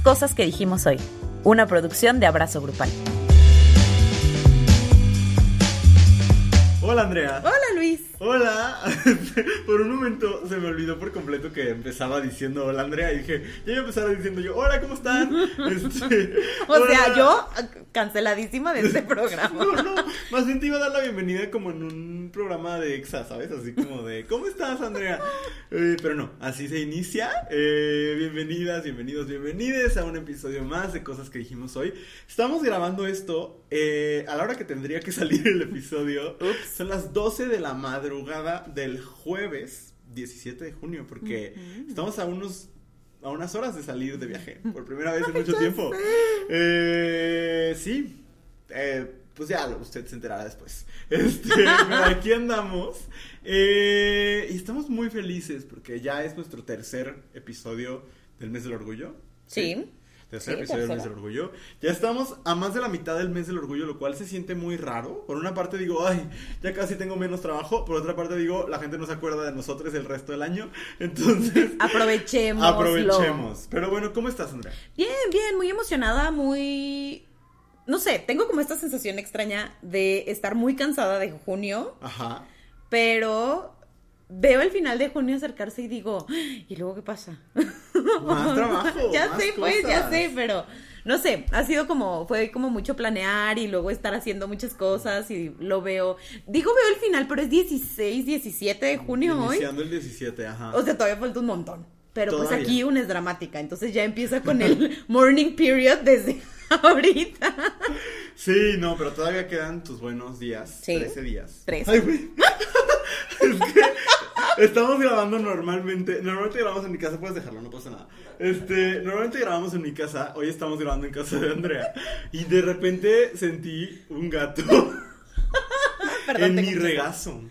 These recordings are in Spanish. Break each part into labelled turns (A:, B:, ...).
A: Cosas que dijimos hoy, una producción de Abrazo Grupal.
B: Hola Andrea.
A: Hola Luis.
B: Hola. por un momento se me olvidó por completo que empezaba diciendo hola Andrea y dije, ya iba a empezar diciendo yo, hola, ¿cómo están? Este,
A: o
B: hola.
A: sea, yo canceladísima de este programa.
B: no, no, más bien te iba a dar la bienvenida como en un programa de EXA, ¿sabes? Así como de, ¿cómo estás Andrea? Eh, pero no, así se inicia. Eh, bienvenidas, bienvenidos, bienvenides a un episodio más de cosas que dijimos hoy. Estamos grabando esto eh, a la hora que tendría que salir el episodio.
A: Ups.
B: Son las 12 de la madrugada del jueves 17 de junio, porque estamos a unos a unas horas de salir de viaje, por primera vez en mucho tiempo. Eh, sí, eh, pues ya usted se enterará después. Este, pero aquí andamos. eh, y estamos muy felices porque ya es nuestro tercer episodio del mes del orgullo.
A: Sí.
B: Tercer
A: Sí,
B: episodio del mes del orgullo. Ya estamos a más de la mitad del mes del orgullo, lo cual se siente muy raro. Por una parte digo, ay, ya casi tengo menos trabajo. Por otra parte digo, la gente no se acuerda de nosotros el resto del año. Entonces,
A: Aprovechemos.
B: aprovechemos. Pero bueno, ¿cómo estás, Andrea?
A: Bien, bien, muy emocionada, muy... No sé, tengo como esta sensación extraña de estar muy cansada de junio,
B: Ajá.
A: pero veo el final de junio acercarse y digo, "Ay, ¿y luego qué pasa?
B: Más trabajo.
A: ya
B: más
A: sé, pues, ya sé, pero no sé, ha sido como, fue como mucho planear y luego estar haciendo muchas cosas y lo veo, digo veo el final, pero es 16, 17 de junio hoy.
B: Iniciando el 17, ajá.
A: O sea, todavía falta un montón. Pero pues aquí una es dramática, entonces ya empieza con el morning period desde ahorita.
B: Sí, no, pero todavía quedan tus buenos días.
A: Sí.
B: 13 días.
A: Trece.
B: Ay, güey. es que estamos grabando normalmente. Normalmente grabamos en mi casa, puedes dejarlo, no pasa nada. Este, normalmente grabamos en mi casa. Hoy estamos grabando en casa de Andrea. Y de repente sentí un gato
A: Perdón,
B: en mi regazo.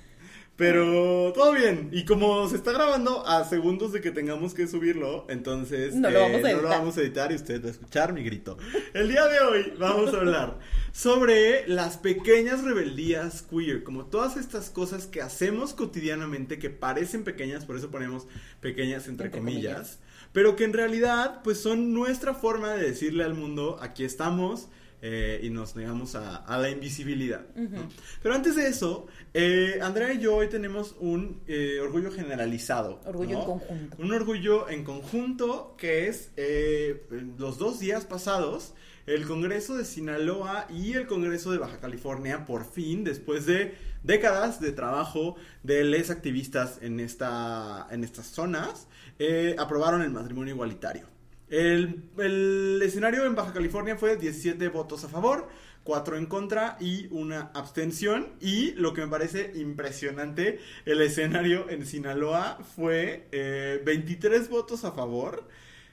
B: Pero todo bien. Y como se está grabando a segundos de que tengamos que subirlo, entonces
A: No lo vamos a
B: no lo vamos a editar y usted va a escuchar mi grito. El día de hoy vamos a hablar sobre las pequeñas rebeldías queer, como todas estas cosas que hacemos cotidianamente que parecen pequeñas, por eso ponemos pequeñas entre,
A: Entre
B: comillas,
A: comillas.
B: pero que en realidad pues son nuestra forma de decirle al mundo, aquí estamos. Eh, y nos negamos a, a la invisibilidad. ¿no? Pero antes de eso, eh, Andrea y yo hoy tenemos un eh, orgullo generalizado.
A: Orgullo
B: ¿no?
A: en conjunto.
B: Un orgullo en conjunto que es eh, los dos días pasados, el Congreso de Sinaloa y el Congreso de Baja California, por fin, después de décadas de trabajo de les activistas en, esta, en estas zonas, eh, aprobaron el matrimonio igualitario. El, el escenario en Baja California fue 17 votos a favor, 4 en contra y una abstención. Y lo que me parece impresionante, el escenario en Sinaloa fue eh, 23 votos a favor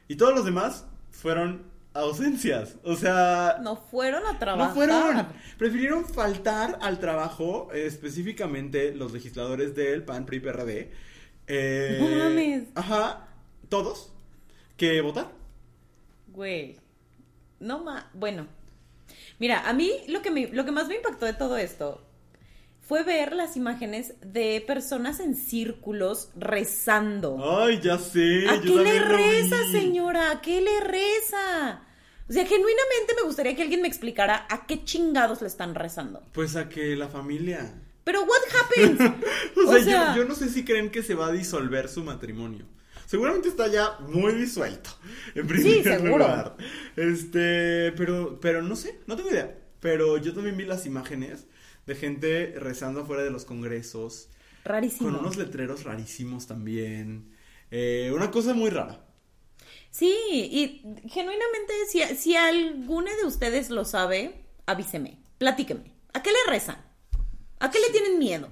B: y todos los demás fueron ausencias. O sea,
A: No fueron a trabajar.
B: no fueron. Prefirieron faltar al trabajo, eh, específicamente los legisladores del PAN, PRI, PRD. eh,
A: No mames.
B: Ajá, todos, que votar.
A: Güey. No más. Bueno. Mira, a mí lo que, me, lo que más me impactó de todo esto fue ver las imágenes de personas en círculos rezando.
B: Ay, ya sé.
A: ¿A qué le reza, señora? ¿A qué le reza? O sea, genuinamente me gustaría que alguien me explicara a qué chingados le están rezando.
B: Pues a que la familia.
A: Pero what happens?
B: O sea,
A: O sea-
B: yo, yo no sé si creen que se va a disolver su matrimonio. Seguramente está ya muy disuelto. En primer
A: seguro.
B: lugar. Este, pero, pero no sé, no tengo idea. Pero yo también vi las imágenes de gente rezando afuera de los congresos.
A: Rarísimo.
B: Con unos letreros rarísimos también. Eh, una cosa muy rara.
A: Sí, y genuinamente, si, si alguna de ustedes lo sabe, avíseme, platíqueme. ¿A qué le rezan? ¿A qué le tienen miedo?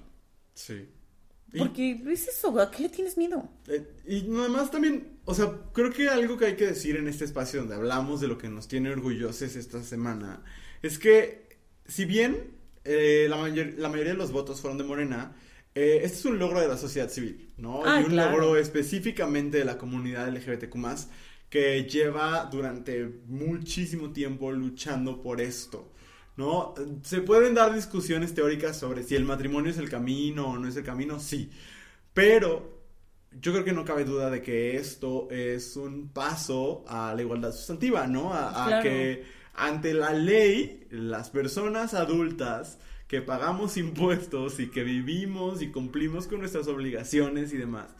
B: Sí. Y-
A: Porque es eso, ¿a qué le tienes miedo?
B: Eh, y nada más también, o sea, creo que algo que hay que decir en este espacio donde hablamos de lo que nos tiene orgullosos esta semana es que, si bien eh, la, mayor- la mayoría de los votos fueron de Morena, eh, este es un logro de la sociedad civil, ¿no?
A: Ah,
B: y un
A: claro.
B: logro específicamente de la comunidad LGBTQ que lleva durante muchísimo tiempo luchando por esto. ¿No? Se pueden dar discusiones teóricas sobre si el matrimonio es el camino o no es el camino, sí. Pero yo creo que no cabe duda de que esto es un paso a la igualdad sustantiva, ¿no? A, que ante la ley, las personas adultas que pagamos impuestos y que vivimos y cumplimos con nuestras obligaciones y demás,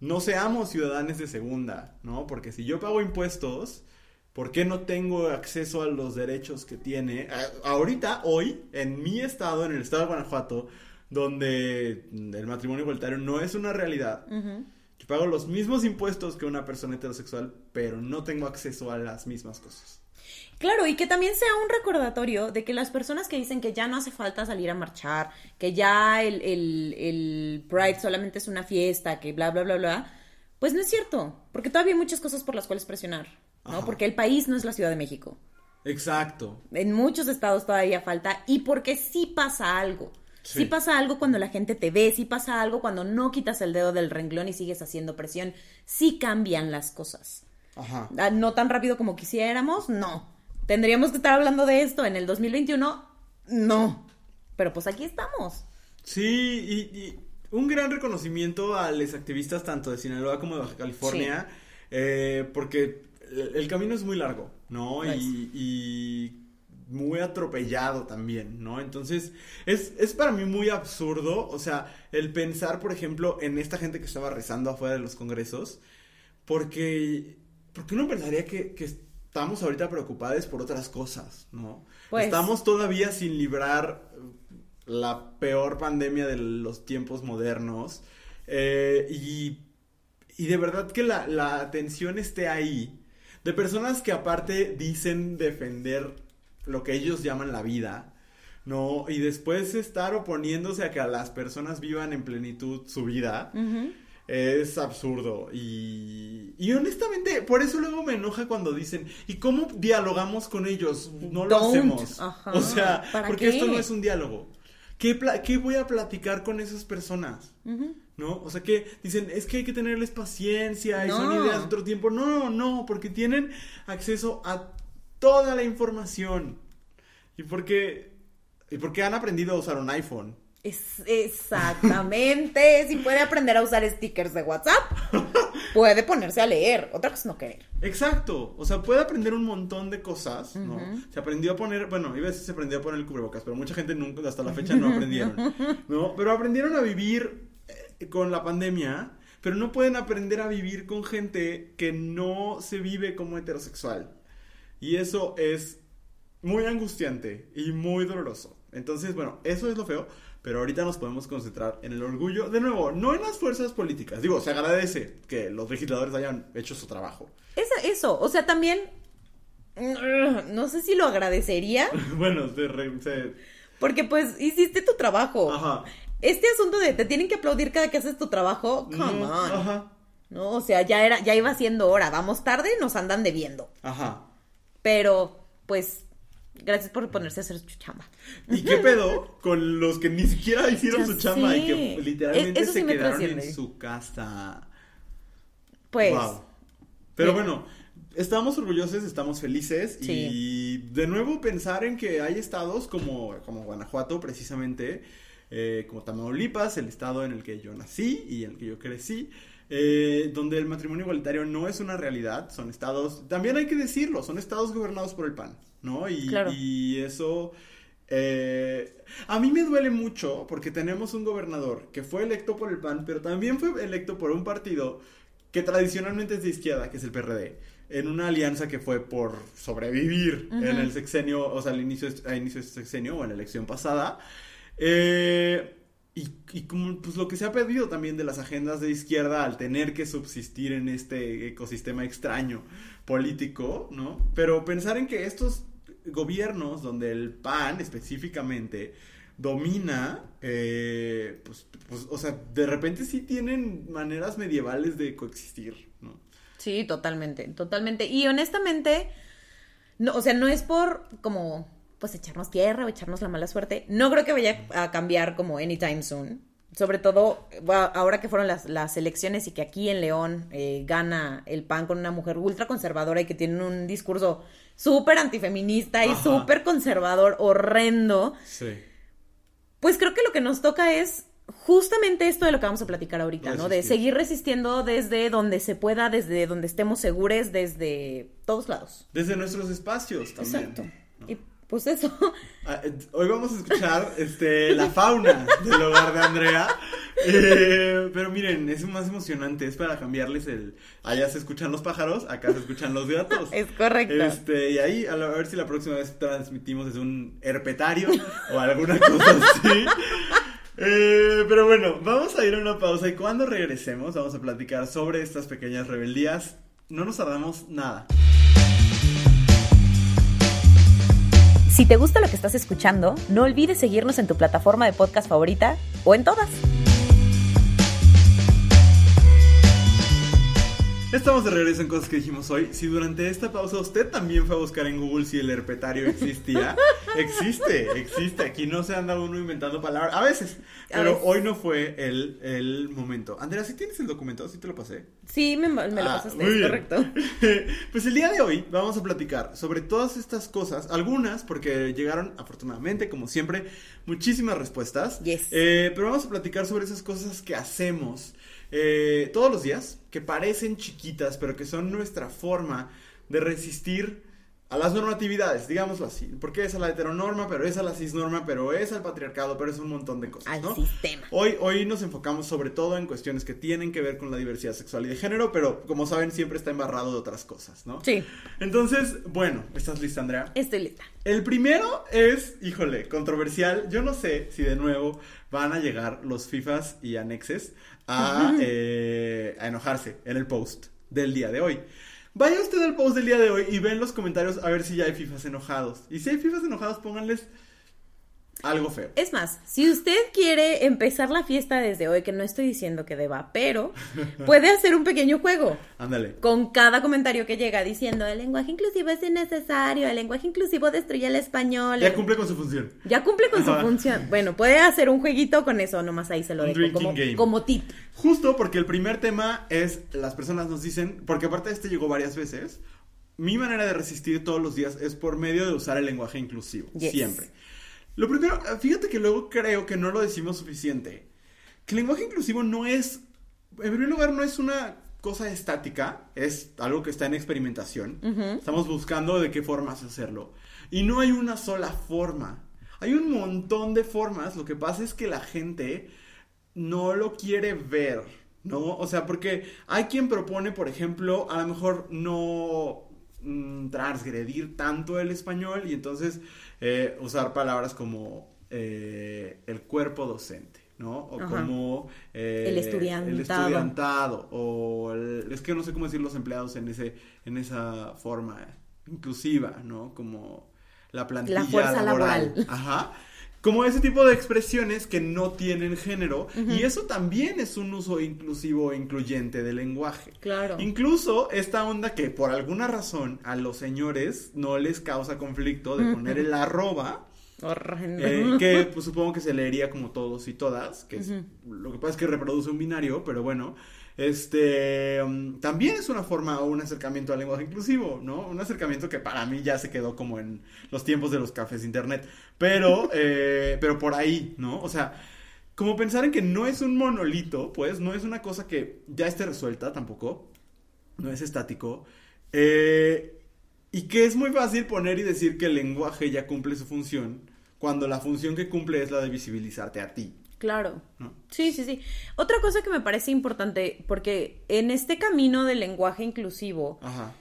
B: no seamos ciudadanos de segunda, ¿no? Porque si yo pago impuestos, ¿por qué no tengo acceso a los derechos que tiene? ahorita, hoy, en mi estado, en el estado de Guanajuato, donde el matrimonio igualitario no es una realidad. Yo pago los mismos impuestos que una persona heterosexual, pero no tengo acceso a las mismas cosas.
A: Claro, y que también sea un recordatorio de que las personas que dicen que ya no hace falta salir a marchar, que ya el, el Pride solamente es una fiesta, que bla, bla, bla, bla, pues no es cierto, porque todavía hay muchas cosas por las cuales presionar, ¿no? Porque el país no es la Ciudad de México.
B: Exacto.
A: En muchos estados todavía falta y porque sí pasa algo. Sí. pasa algo cuando la gente te ve, sí pasa algo cuando no quitas el dedo del renglón y sigues haciendo presión, sí cambian las cosas. Ajá. Ah, no tan rápido como quisiéramos, no. Tendríamos que estar hablando de esto en el 2021, no. Pero pues aquí estamos.
B: Sí, y, un gran reconocimiento a los activistas tanto de Sinaloa como de Baja California, eh, porque el, camino es muy largo, ¿no? y muy atropellado también, ¿no? Entonces, es, es, para mí muy absurdo, o sea, el pensar, por ejemplo, en esta gente que estaba rezando afuera de los congresos, porque, porque uno pensaría que, que estamos ahorita preocupados por otras cosas, ¿no? Pues estamos todavía sin librar la peor pandemia de los tiempos modernos, eh, y, y de verdad que la, la atención esté ahí, de personas que aparte dicen defender lo que ellos llaman la vida, ¿no? Y después estar oponiéndose a que las personas vivan en plenitud su vida. Es absurdo y, y honestamente por eso luego me enoja cuando dicen ¿y cómo dialogamos con ellos? No lo hacemos. O sea, porque esto no es un diálogo. ¿Qué, ¿Qué, voy a platicar con esas personas? ¿No? O sea, que dicen, es que hay que tenerles paciencia y son ideas de otro tiempo. No, no, porque tienen acceso a toda la información. ¿Y por qué, y porque han aprendido a usar un iPhone?
A: Es, exactamente. si puede aprender a usar stickers de WhatsApp, puede ponerse a leer. Otra cosa es no querer.
B: Exacto. O sea, puede aprender un montón de cosas, ¿no? Se aprendió a poner, bueno, iba a decir se aprendió a poner el cubrebocas, pero mucha gente nunca, hasta la fecha no aprendieron, ¿no? Pero aprendieron a vivir con la pandemia, pero no pueden aprender a vivir con gente que no se vive como heterosexual. Y eso es muy angustiante y muy doloroso. Entonces, bueno, eso es lo feo, pero ahorita nos podemos concentrar en el orgullo, de nuevo, no en las fuerzas políticas. Digo, se agradece que los legisladores hayan hecho su trabajo.
A: Eso, eso. o sea, también, mm, no sé si lo agradecería.
B: bueno, se,
A: Porque pues hiciste tu trabajo. Ajá. Este asunto de te tienen que aplaudir cada que haces tu trabajo, come on. Ajá. No, o sea, ya era, ya iba siendo hora. Vamos tarde, nos andan debiendo. Ajá. Pero, pues, gracias por ponerse a hacer su chamba.
B: ¿Y qué pedo con los que ni siquiera hicieron su chamba y que literalmente se quedaron en su casa? Pues. Pero bueno, estamos orgullosos, estamos felices y de nuevo pensar en que hay estados como, como Guanajuato precisamente, eh, como Tamaulipas, el estado en el que yo nací y en el que yo crecí, eh, donde el matrimonio igualitario no es una realidad, son estados, también hay que decirlo, son estados gobernados por el PAN, ¿no? Y, y eso... Eh, a mí me duele mucho porque tenemos un gobernador que fue electo por el PAN, pero también fue electo por un partido que tradicionalmente es de izquierda, que es el PRD, en una alianza que fue por sobrevivir en el sexenio, o sea, al inicio, a inicio de este sexenio o en la elección pasada. Eh, y, como pues lo que se ha pedido también de las agendas de izquierda al tener que subsistir en este ecosistema extraño político, ¿no? Pero pensar en que estos gobiernos donde el PAN específicamente domina, eh, pues, pues, o sea, de repente sí tienen maneras medievales de coexistir, ¿no?
A: Sí, totalmente, totalmente. Y honestamente, no, o sea, no es por como pues echarnos tierra o echarnos la mala suerte. No creo que vaya a cambiar como anytime soon. Sobre todo ahora que fueron las, elecciones y que aquí en León eh, gana el PAN con una mujer ultra conservadora y que tiene un discurso súper antifeminista y súper conservador, horrendo. Sí. Pues creo que lo que nos toca es justamente esto de lo que vamos a platicar ahorita, ¿no? De seguir resistiendo desde donde se pueda, desde donde estemos seguros, desde todos lados.
B: Desde nuestros espacios también.
A: Exacto. Pues eso.
B: Ah, eh, Hoy vamos a escuchar este, la fauna del hogar de Andrea. Eh, pero miren, es más emocionante. Es para cambiarles el. Allá se escuchan los pájaros, acá se escuchan los gatos.
A: es correcto.
B: Este, y ahí, a, la- a ver si la próxima vez transmitimos desde un herpetario o alguna cosa así. Eh, pero bueno, vamos a ir a una pausa y cuando regresemos vamos a platicar sobre estas pequeñas rebeldías. No nos tardamos nada.
C: Si te gusta lo que estás escuchando, no olvides seguirnos en tu plataforma de podcast favorita o en todas.
B: Estamos de regreso en cosas que dijimos hoy. Si durante esta pausa usted también fue a buscar en Google si el herpetario existía, existe, existe. Aquí no se anda uno inventando palabras, a veces,
A: A
B: pero
A: veces.
B: hoy no fue el, el momento. Andrea, ¿sí tienes el documento? ¿Sí te lo pasé?
A: Sí, me, me lo
B: Ah,
A: pasaste,
B: muy bien.
A: correcto.
B: pues el día de hoy vamos a platicar sobre todas estas cosas, algunas porque llegaron afortunadamente, como siempre, muchísimas respuestas.
A: Yes.
B: Eh, pero vamos a platicar sobre esas cosas que hacemos eh, todos los días, que parecen chiquitas, pero que son nuestra forma de resistir a las normatividades, digámoslo así. Porque es a la heteronorma, pero es a la cisnorma, pero es al patriarcado, pero es un montón de cosas,
A: Al
B: ¿no?
A: sistema.
B: Hoy, hoy nos enfocamos sobre todo en cuestiones que tienen que ver con la diversidad sexual y de género, pero como saben siempre está embarrado de otras cosas, ¿no?
A: Sí,
B: Entonces, bueno, ¿estás lista, Andrea?
A: estoy lista.
B: El primero es, híjole, controversial. Yo no sé si de nuevo van a llegar los FIFAs y anexes a, eh, a enojarse en el post del día de hoy. Vaya usted al post del día de hoy y ve en los comentarios a ver si ya hay FIFAs enojados. Y si hay FIFAs enojados, pónganles algo feo.
A: Es más, si usted quiere empezar la fiesta desde hoy, que no estoy diciendo que deba, pero puede hacer un pequeño juego
B: Ándale.
A: con cada comentario que llega diciendo el lenguaje inclusivo es innecesario, el lenguaje inclusivo destruye el español.
B: Ya cumple con su función.
A: Ya cumple con su función. Bueno, puede hacer un jueguito con eso, nomás ahí se lo
B: Un
A: dejo como,
B: game.
A: como tip.
B: Justo porque el primer tema es, las personas nos dicen, porque aparte este llegó varias veces, mi manera de resistir todos los días es por medio de usar el lenguaje inclusivo,
A: Yes.
B: siempre. Lo primero, fíjate que luego creo que no lo decimos suficiente, que el lenguaje inclusivo no es, en primer lugar, no es una cosa estática, es algo que está en experimentación, estamos buscando de qué formas hacerlo, y no hay una sola forma, hay un montón de formas, lo que pasa es que la gente no lo quiere ver, ¿no? O sea, porque hay quien propone, por ejemplo, a lo mejor no mm, transgredir tanto el español y entonces eh, usar palabras como eh, el cuerpo docente, ¿no? O
A: Ajá.
B: como eh,
A: El estudiantado.
B: el estudiantado, o el- es que no sé cómo decir los empleados en ese en esa forma inclusiva, ¿no? Como la plantilla
A: fuerza laboral.
B: Ajá. Como ese tipo de expresiones que no tienen género y eso también es un uso inclusivo e incluyente del lenguaje.
A: Claro.
B: Incluso esta onda que por alguna razón a los señores no les causa conflicto de poner el arroba, eh, que pues, supongo que se leería como todos y todas, que es- lo que pasa es que reproduce un binario, pero bueno, este um, también es una forma o un acercamiento al lenguaje inclusivo, ¿no? Un acercamiento que para mí ya se quedó como en los tiempos de los cafés de internet, pero, eh, pero por ahí, ¿no? O sea, como pensar en que no es un monolito, pues, no es una cosa que ya esté resuelta tampoco, no es estático, eh, y que es muy fácil poner y decir que el lenguaje ya cumple su función, cuando la función que cumple es la de visibilizarte a ti,
A: Claro.
B: ¿no?
A: Sí, sí, sí. Otra cosa que me parece importante, porque en este camino del lenguaje inclusivo,
B: Ajá.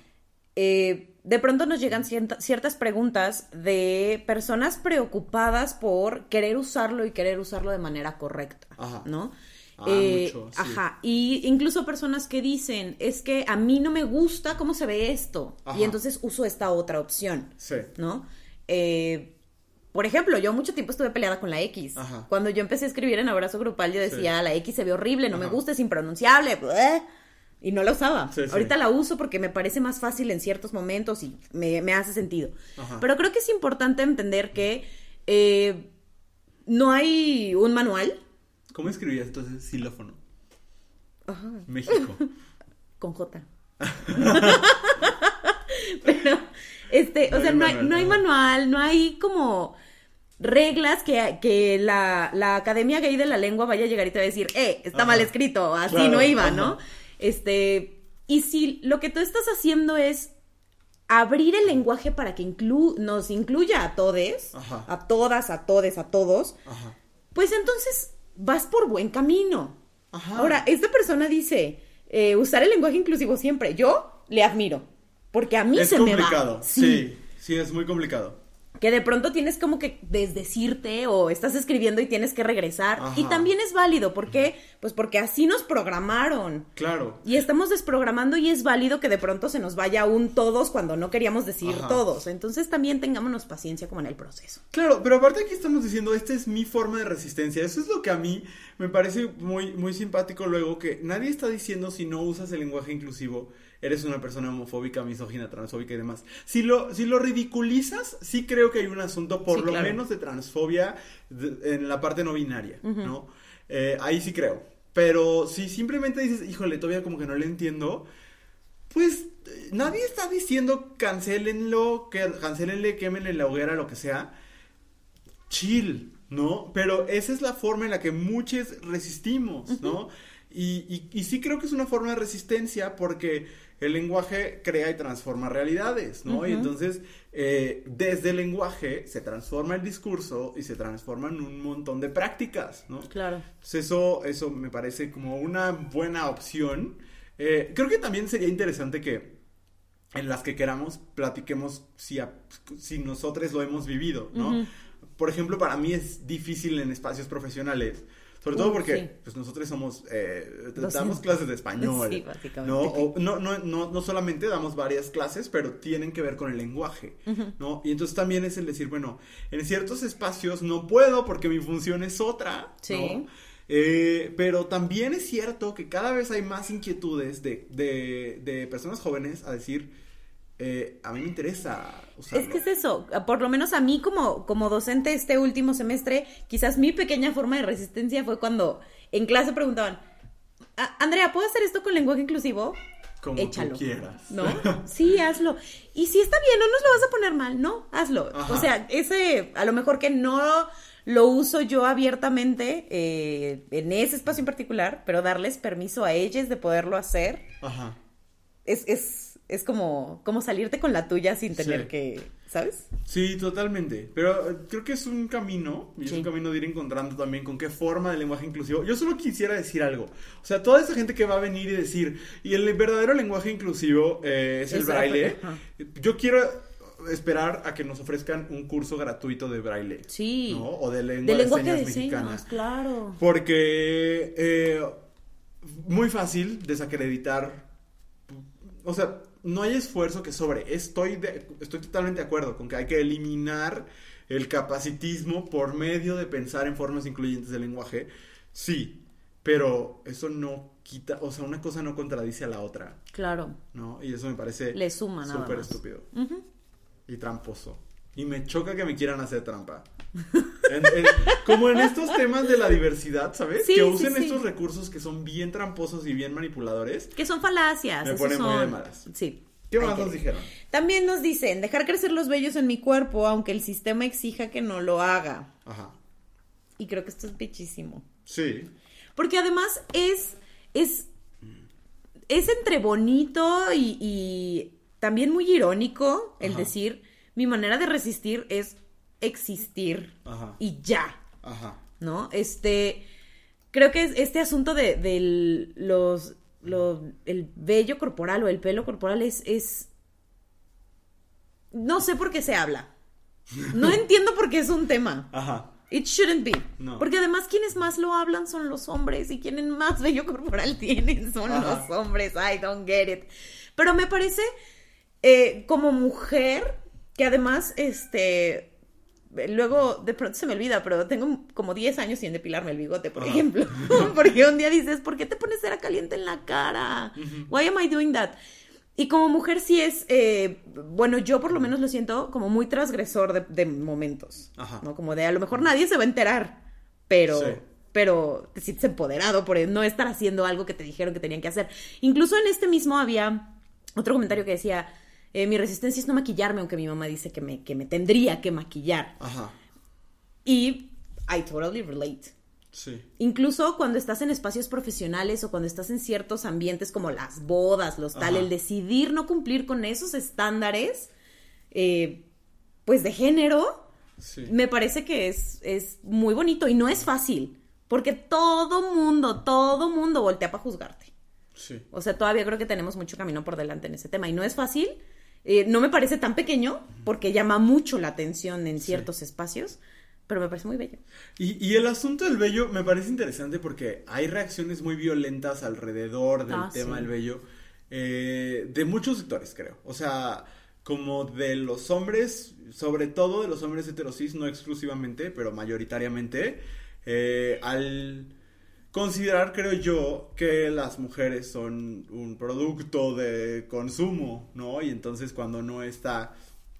A: eh, de pronto nos llegan ciertas preguntas de personas preocupadas por querer usarlo y querer usarlo de manera correcta,
B: Ajá.
A: ¿no?
B: Ah,
A: Eh,
B: mucho, sí.
A: Ajá, y incluso personas que dicen, es que a mí no me gusta cómo se ve esto,
B: Ajá.
A: y entonces uso esta otra opción,
B: Sí.
A: ¿no? Eh, por ejemplo, yo mucho tiempo estuve peleada con la X.
B: Ajá.
A: Cuando yo empecé a escribir en abrazo grupal, yo decía, la X se ve horrible, no me gusta, es impronunciable, bleh", y no la usaba.
B: Sí, sí.
A: Ahorita la uso porque me parece más fácil en ciertos momentos y me, me hace sentido.
B: Ajá.
A: Pero creo que es importante entender que eh, no hay un manual.
B: ¿Cómo escribías entonces xilófono?
A: Ajá,
B: México.
A: con J. Pero, este,
B: No
A: o sea,
B: hay
A: no hay,
B: manual,
A: no hay manual, no hay como reglas que, que la, la Academia Gay de la Lengua vaya a llegar y te va a decir, eh, está
B: Ajá.
A: mal escrito, así
B: Claro,
A: no iba,
B: ajá.
A: ¿no? Este, y si lo que tú estás haciendo es abrir el lenguaje para que inclu- nos incluya a todes,
B: Ajá.
A: a todas, a todes, a todos, pues entonces vas por buen camino.
B: Ajá.
A: Ahora, esta persona dice, eh, usar el lenguaje inclusivo siempre. Yo le admiro, porque a mí
B: es
A: se me
B: complicado.
A: va.
B: Sí. sí, es muy complicado.
A: Que de pronto tienes como que desdecirte o estás escribiendo y tienes que regresar.
B: Ajá.
A: Y también es válido, ¿por qué? Pues porque así nos programaron.
B: Claro.
A: Y estamos desprogramando y es válido que de pronto se nos vaya un todos cuando no queríamos decir
B: Ajá.
A: todos. Entonces también tengámonos paciencia como en el proceso.
B: Claro, pero aparte aquí estamos diciendo, esta es mi forma de resistencia. Eso es lo que a mí me parece muy, muy simpático luego, que nadie está diciendo si no usas el lenguaje inclusivo, eres una persona homofóbica, misógina, transfóbica y demás. Si lo, si lo ridiculizas, sí creo que hay un asunto, por
A: Sí,
B: lo
A: claro.
B: menos, de transfobia de- en la parte no binaria, ¿no? Eh, ahí sí creo. Pero si simplemente dices, híjole, todavía como que no le entiendo, pues eh, nadie está diciendo cancelenlo, que cancelenle, quémenle la hoguera, lo que sea. Chill, ¿no? Pero esa es la forma en la que muchos resistimos, ¿no? Y, y, y sí creo que es una forma de resistencia porque el lenguaje crea y transforma realidades, ¿no? Y entonces, eh, desde el lenguaje se transforma el discurso y se transforman un montón de prácticas, ¿no?
A: Claro.
B: Entonces eso, eso me parece como una buena opción. Eh, creo que también sería interesante que en las que queramos platiquemos si, a- si nosotros lo hemos vivido, ¿no?
A: Ujú.
B: Por ejemplo, para mí es difícil en espacios profesionales, sobre todo porque
A: sí.
B: pues nosotros somos, eh, damos clases de español,
A: Sí, básicamente.
B: ¿no? O- no, no, no, no solamente damos varias clases, pero tienen que ver con el lenguaje, ¿no? Y entonces también es el decir, bueno, en ciertos espacios no puedo porque mi función es otra,
A: Sí.
B: ¿no? Eh, pero también es cierto que cada vez hay más inquietudes de, de, de personas jóvenes a decir, eh, a mí me interesa usarlo.
A: Es que es eso, por lo menos a mí como, como docente este último semestre, quizás mi pequeña forma de resistencia fue cuando en clase preguntaban, "Ah, Andrea, ¿puedo hacer esto con lenguaje inclusivo?
B: Como tú
A: Échalo.
B: quieras.
A: ¿No? Sí, hazlo. Y si está bien, no nos lo vas a poner mal, no, hazlo.
B: Ajá.
A: O sea, ese, a lo mejor que no lo uso yo abiertamente eh, en ese espacio en particular, pero darles permiso a ellos de poderlo hacer
B: Ajá.
A: es, es, es como, como salirte con la tuya sin tener
B: Sí.
A: que, ¿sabes?
B: Sí, totalmente. Pero eh, creo que es un camino, y es un camino de ir encontrando también con qué forma de lenguaje inclusivo. Yo solo quisiera decir algo. O sea, toda esa gente que va a venir y decir, y el verdadero lenguaje inclusivo eh, es el braille.
A: ajá.
B: Yo quiero esperar a que nos ofrezcan un curso gratuito de braille.
A: Sí.
B: ¿no? O de lengua
A: De
B: de,
A: lenguaje
B: señas
A: de señas,
B: mexicanas.
A: claro.
B: Porque eh, muy fácil desacreditar. O sea, no hay esfuerzo que sobre. Estoy, de- estoy totalmente de acuerdo con que hay que eliminar el capacitismo por medio de pensar en formas incluyentes del lenguaje. Sí, pero eso no quita, o sea, una cosa no contradice a la otra,
A: Claro.
B: ¿no? Y eso me parece
A: Le suma nada
B: súper estúpido y tramposo. Y me choca que me quieran hacer trampa. En- en- como en estos temas de la diversidad, ¿sabes?
A: Sí,
B: que usen
A: sí.
B: estos recursos que son bien tramposos y bien manipuladores.
A: Que son falacias.
B: Me
A: esos
B: pone muy de malas.
A: Sí.
B: ¿Qué más
A: que-
B: nos dijeron?
A: También nos dicen, dejar crecer los vellos en mi cuerpo, aunque el sistema exija que no lo haga.
B: Ajá.
A: Y creo que esto es bichísimo.
B: Sí.
A: Porque además es, es, es entre bonito y, y también muy irónico el
B: Ajá.
A: decir, mi manera de resistir es existir
B: Ajá.
A: y ya.
B: Ajá.
A: ¿no? Este, creo que es- este asunto de, del- los, los- el vello corporal o el pelo corporal es, es, no sé por qué se habla. No entiendo por qué es un tema.
B: Ajá.
A: It shouldn't be.
B: No.
A: Porque además quienes más lo hablan son los hombres y quienes más vello corporal tienen son
B: Ajá.
A: los hombres. I don't get it. Pero me parece eh, como mujer que además, este, luego de pronto se me olvida, pero tengo como 10 años sin depilarme el bigote, por
B: Ajá.
A: ejemplo. Porque un día dices, ¿por qué te pones cera caliente en la cara? Why am I doing that? Y como mujer sí es, eh, bueno, yo por lo menos lo siento como muy transgresor de, de momentos,
B: Ajá.
A: ¿no? Como de a lo mejor nadie se va a enterar, pero,
B: Sí.
A: pero te sientes empoderado por no estar haciendo algo que te dijeron que tenían que hacer. Incluso en este mismo había otro comentario que decía, eh, mi resistencia es no maquillarme, aunque mi mamá dice que me, que me tendría que maquillar.
B: Ajá.
A: Y I totally relate.
B: Sí.
A: Incluso cuando estás en espacios profesionales o cuando estás en ciertos ambientes como las bodas, los tal,
B: Ajá.
A: el decidir no cumplir con esos estándares, eh, pues de género,
B: Sí.
A: me parece que es, es muy bonito y no es fácil, porque todo mundo, todo mundo voltea para juzgarte.
B: Sí.
A: O sea, todavía creo que tenemos mucho camino por delante en ese tema y no es fácil. Eh, no me parece tan pequeño porque llama mucho la atención en ciertos espacios, pero me parece muy bello.
B: Y, y el asunto del vello me parece interesante porque hay reacciones muy violentas alrededor del
A: Ah,
B: tema
A: sí.
B: del vello eh, de muchos sectores, creo. O sea, como de los hombres, sobre todo de los hombres heterosis, no exclusivamente, pero mayoritariamente, eh, al considerar, creo yo, que las mujeres son un producto de consumo, ¿no? Y entonces cuando no está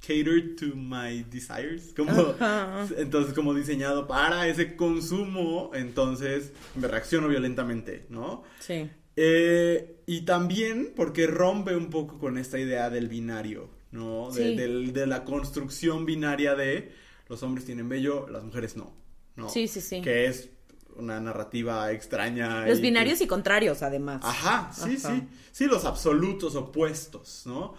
B: catered to my desires, como
A: Ajá.
B: entonces como diseñado para ese consumo, entonces me reacciono violentamente, ¿no?
A: Sí.
B: Eh, y también porque rompe un poco con esta idea del binario, ¿no? De,
A: Sí.
B: del- de la construcción binaria de los hombres tienen vello, las mujeres no, ¿no?
A: Sí, sí, sí.
B: Que es una narrativa extraña.
A: Los
B: y
A: binarios
B: que-
A: y contrarios, además.
B: Ajá, sí,
A: Ajá.
B: sí. Sí, los absolutos opuestos, ¿no?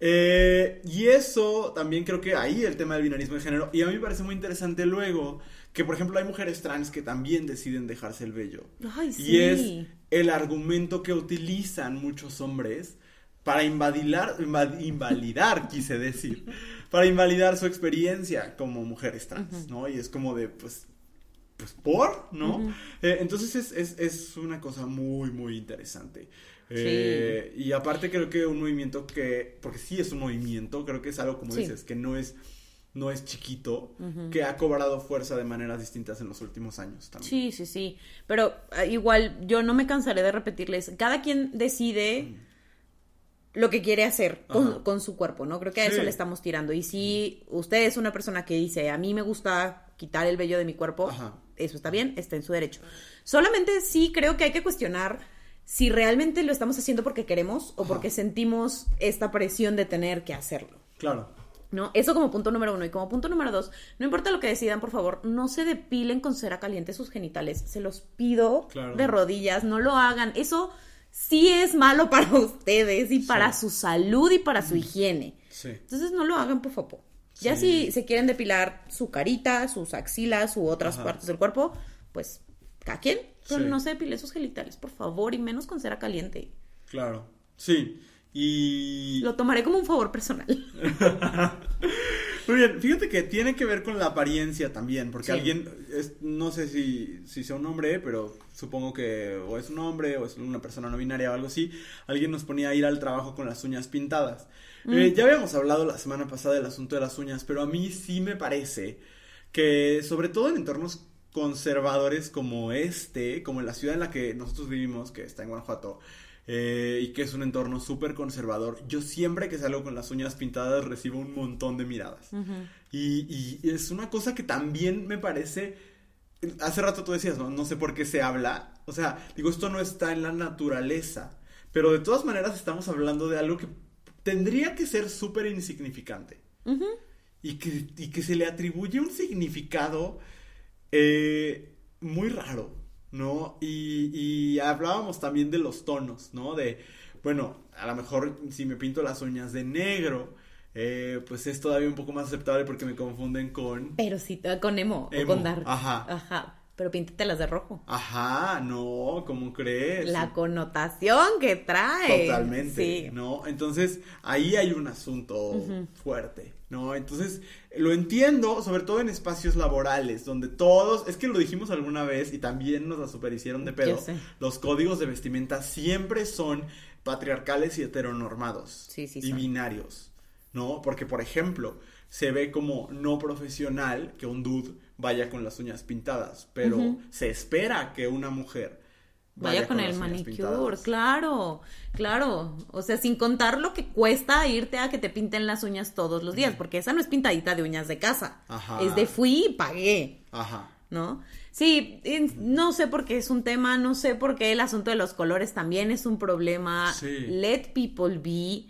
B: Eh, y eso también creo que ahí el tema del binarismo de género. Y a mí me parece muy interesante luego que, por ejemplo, hay mujeres trans que también deciden dejarse el vello.
A: Ay, sí.
B: Y es el argumento que utilizan muchos hombres para invadilar, inva- invalidar, quise decir, para invalidar su experiencia como mujeres trans, ¿no? Y es como de, pues, pues por, ¿no? Eh, entonces es, es, es una cosa muy, muy interesante. Eh, Y aparte creo que un movimiento que, porque sí es un movimiento, creo que es algo como
A: Sí.
B: dices, que no es, no es chiquito, que ha cobrado fuerza de maneras distintas en los últimos años también.
A: Sí, sí, sí. Pero eh, igual, yo no me cansaré de repetirles. Cada quien decide lo que quiere hacer con, con su cuerpo, ¿no? Creo que a eso
B: Sí.
A: le estamos tirando. Y si usted es una persona que dice, a mí me gusta quitar el vello de mi cuerpo,
B: Ajá.
A: Eso está bien, está en su derecho. Solamente sí creo que hay que cuestionar si realmente lo estamos haciendo porque queremos o
B: Ajá.
A: porque sentimos esta presión de tener que hacerlo.
B: Claro.
A: ¿No? Eso como punto número uno. Y como punto número dos, no importa lo que decidan, por favor, no se depilen con cera caliente sus genitales. Se los pido
B: Claro.
A: de rodillas, no lo hagan. Eso sí es malo para ustedes y para
B: Sí.
A: su salud y para su higiene.
B: Sí.
A: Entonces no lo hagan, por favor. Ya
B: Sí.
A: si se quieren depilar su carita, sus axilas u otras
B: Ajá.
A: partes del cuerpo, pues cada quien. Pero
B: Sí.
A: no se depile sus genitales, por favor, y menos con cera caliente.
B: Claro. Sí. Y...
A: Lo tomaré como un favor personal.
B: Muy bien, fíjate que tiene que ver con la apariencia también, porque
A: Sí.
B: alguien, es- no sé si, si sea un hombre, pero supongo que o es un hombre o es una persona no binaria o algo así, alguien nos ponía a ir al trabajo con las uñas pintadas. Eh, ya habíamos hablado la semana pasada del asunto de las uñas, pero a mí sí me parece que sobre todo en entornos conservadores como este, como en la ciudad en la que nosotros vivimos, que está en Guanajuato, eh, y que es un entorno súper conservador, yo siempre que salgo con las uñas pintadas recibo un montón de miradas. y, y es una cosa que también me parece... Hace rato tú decías, ¿no? No sé por qué se habla. O sea, digo, esto no está en la naturaleza. Pero de todas maneras estamos hablando de algo que tendría que ser súper insignificante. y, que, y que se le atribuye un significado eh, muy raro, ¿no? Y, y hablábamos también de los tonos, ¿no? De, bueno, a lo mejor si me pinto las uñas de negro, eh, pues es todavía un poco más aceptable porque me confunden con...
A: Pero sí, ah, con emo,
B: Emo,
A: o con dark.
B: ajá.
A: Ajá. Pero píntatelas de rojo.
B: Ajá, no, ¿cómo crees?
A: La connotación que trae.
B: Totalmente,
A: Sí.
B: ¿no? Entonces, ahí hay un asunto fuerte, ¿no? Entonces, lo entiendo, sobre todo en espacios laborales, donde todos, es que lo dijimos alguna vez y también nos la superhicieron de pedo, los códigos de vestimenta siempre son patriarcales y heteronormados.
A: Sí, sí
B: Y
A: son.
B: binarios, ¿no? Porque, por ejemplo, se ve como no profesional que un dude vaya con las uñas pintadas, pero se espera que una mujer
A: Vaya, con, el manicure,
B: pintadas.
A: claro, claro. O sea, sin contar lo que cuesta irte a que te pinten las uñas todos los días, porque esa no es pintadita de uñas de casa.
B: Ajá.
A: Es de fui y pagué,
B: Ajá.
A: ¿no? Sí, no sé por qué es un tema, no sé por qué el asunto de los colores también es un problema.
B: Sí.
A: Let people be.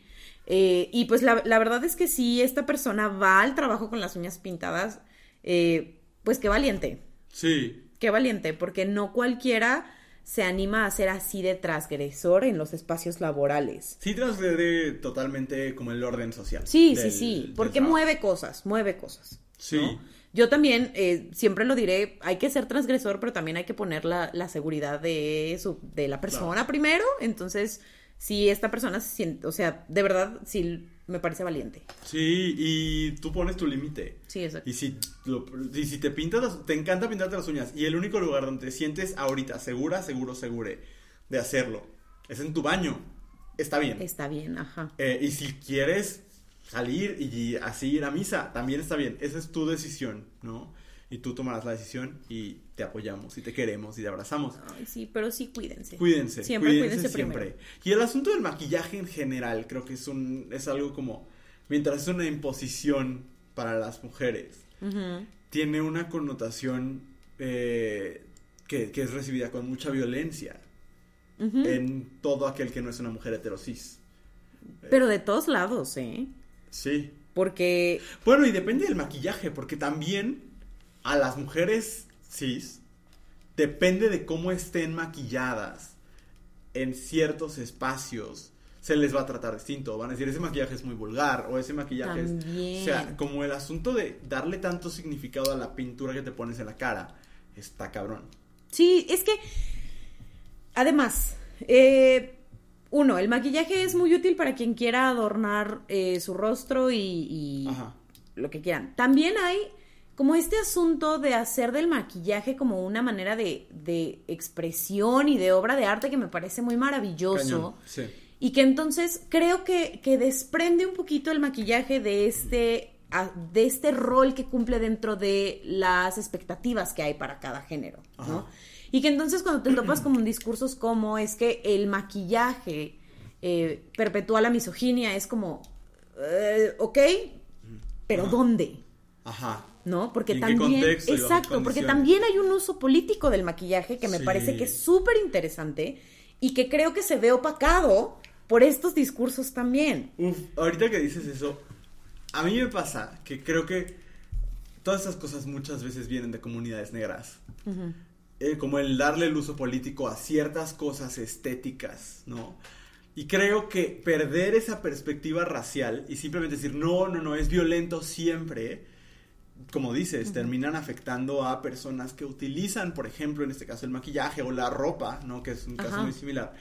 A: Eh, y pues la, la verdad es que si esta persona va al trabajo con las uñas pintadas, eh, pues qué valiente,
B: Sí.
A: qué valiente, porque no cualquiera se anima a ser así de transgresor en los espacios laborales.
B: Sí transgrede totalmente como el orden social.
A: Sí,
B: del-
A: sí, sí, porque mueve cosas, mueve cosas.
B: Sí.
A: ¿no? Yo también, eh, siempre lo diré, hay que ser transgresor, pero también hay que poner la, la seguridad de, su, de la persona primero. Entonces, si esta persona se siente, o sea, de verdad, sí me parece valiente.
B: Sí, y tú pones tu límite.
A: Sí, exacto.
B: Y si, lo- y si te pintas, las- te encanta pintarte las uñas y el único lugar donde te sientes ahorita segura, seguro, segure de hacerlo es en tu baño, está bien.
A: Está bien, ajá.
B: Eh, y si quieres salir y así ir a misa, también está bien. Esa es tu decisión, ¿no? Y tú tomarás la decisión y te apoyamos y te queremos y te abrazamos.
A: Ay, sí, pero sí cuídense.
B: Cuídense,
A: Siempre
B: cuídense,
A: cuídense
B: siempre.
A: primero.
B: Y el asunto del maquillaje en general, creo que es un es algo como mientras es una imposición para las mujeres, tiene una connotación eh, que, que es recibida con mucha violencia en todo aquel que no es una mujer heterosis.
A: Pero de todos lados, ¿eh?
B: Sí.
A: Porque
B: Bueno, y depende del maquillaje, porque también a las mujeres cis depende de cómo estén maquilladas en ciertos espacios. Se les va a tratar distinto. Van a decir, ese maquillaje es muy vulgar o ese maquillaje es... O sea, como el asunto de darle tanto significado a la pintura que te pones en la cara, está cabrón.
A: Sí, es que, además, eh, uno, el maquillaje es muy útil para quien quiera adornar eh, su rostro y, y lo que quieran. También hay como este asunto de hacer del maquillaje como una manera de, de expresión y de obra de arte que me parece muy maravilloso.
B: Cañón. Sí.
A: Y que entonces creo que, que desprende un poquito el maquillaje de este, de este rol que cumple dentro de las expectativas que hay para cada género, ¿no? Y que entonces cuando te topas con discursos como es que el maquillaje eh, perpetúa la misoginia, es como, eh, ok, pero
B: Ajá.
A: ¿dónde?
B: Ajá.
A: ¿no? Porque
B: ¿Y en qué
A: también,
B: contexto
A: exacto, porque también hay un uso político del maquillaje que me
B: Sí.
A: parece que es súper interesante y que creo que se ve opacado por estos discursos también.
B: Uf, ahorita que dices eso, a mí me pasa que creo que todas esas cosas muchas veces vienen de comunidades negras. Eh, como el darle el uso político a ciertas cosas estéticas, ¿no? Y creo que perder esa perspectiva racial y simplemente decir, no, no, no, es violento siempre, como dices, terminan afectando a personas que utilizan, por ejemplo, en este caso el maquillaje o la ropa, ¿no? Que es un caso
A: Ajá.
B: muy similar,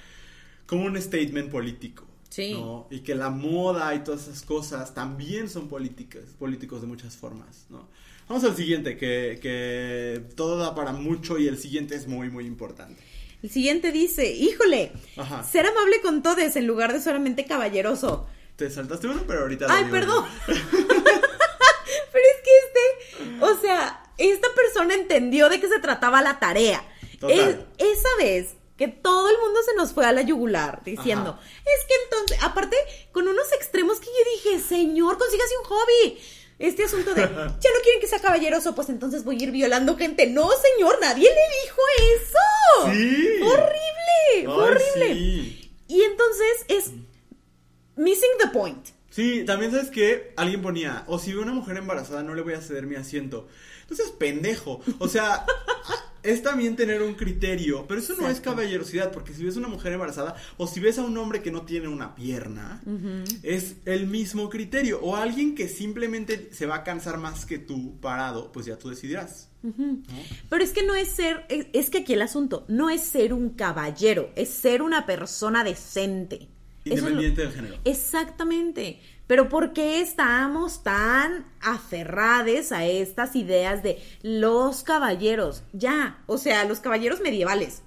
B: como un statement político.
A: Sí.
B: ¿no? Y que la moda y todas esas cosas también son políticas, políticos de muchas formas, ¿no? Vamos al siguiente, que, que todo da para mucho y el siguiente es muy, muy importante.
A: El siguiente dice, híjole,
B: Ajá.
A: ser amable con todes en lugar de solamente caballeroso.
B: Te saltaste uno, pero ahorita... lo
A: Ay,
B: digo.
A: perdón. Pero es que este, o sea, esta persona entendió de qué se trataba la tarea.
B: Total.
A: Es- esa vez que todo el mundo se nos fue a la yugular diciendo,
B: Ajá.
A: es que entonces, aparte, con unos extremos que yo dije, señor, consígase un hobby. Este asunto de, ya no quieren que sea caballeroso, pues entonces voy a ir violando gente. No, señor, nadie le dijo eso.
B: Sí.
A: Horrible,
B: Ay,
A: horrible.
B: sí.
A: Y entonces es missing the point.
B: Sí, también sabes que alguien ponía, o si veo una mujer embarazada no le voy a ceder mi asiento. Entonces, pendejo. O sea, es también tener un criterio, pero eso no es caballerosidad, porque si ves una mujer embarazada o si ves a un hombre que no tiene una pierna, es el mismo criterio. O alguien que simplemente se va a cansar más que tú parado, pues ya tú decidirás. ¿no?
A: Pero es que no es ser, es, es que aquí el asunto no es ser un caballero, es ser una persona decente. Lo-
B: Independiente del género.
A: Exactamente. Pero ¿por qué estamos tan aferrades a estas ideas de los caballeros? Ya, o sea, los caballeros medievales.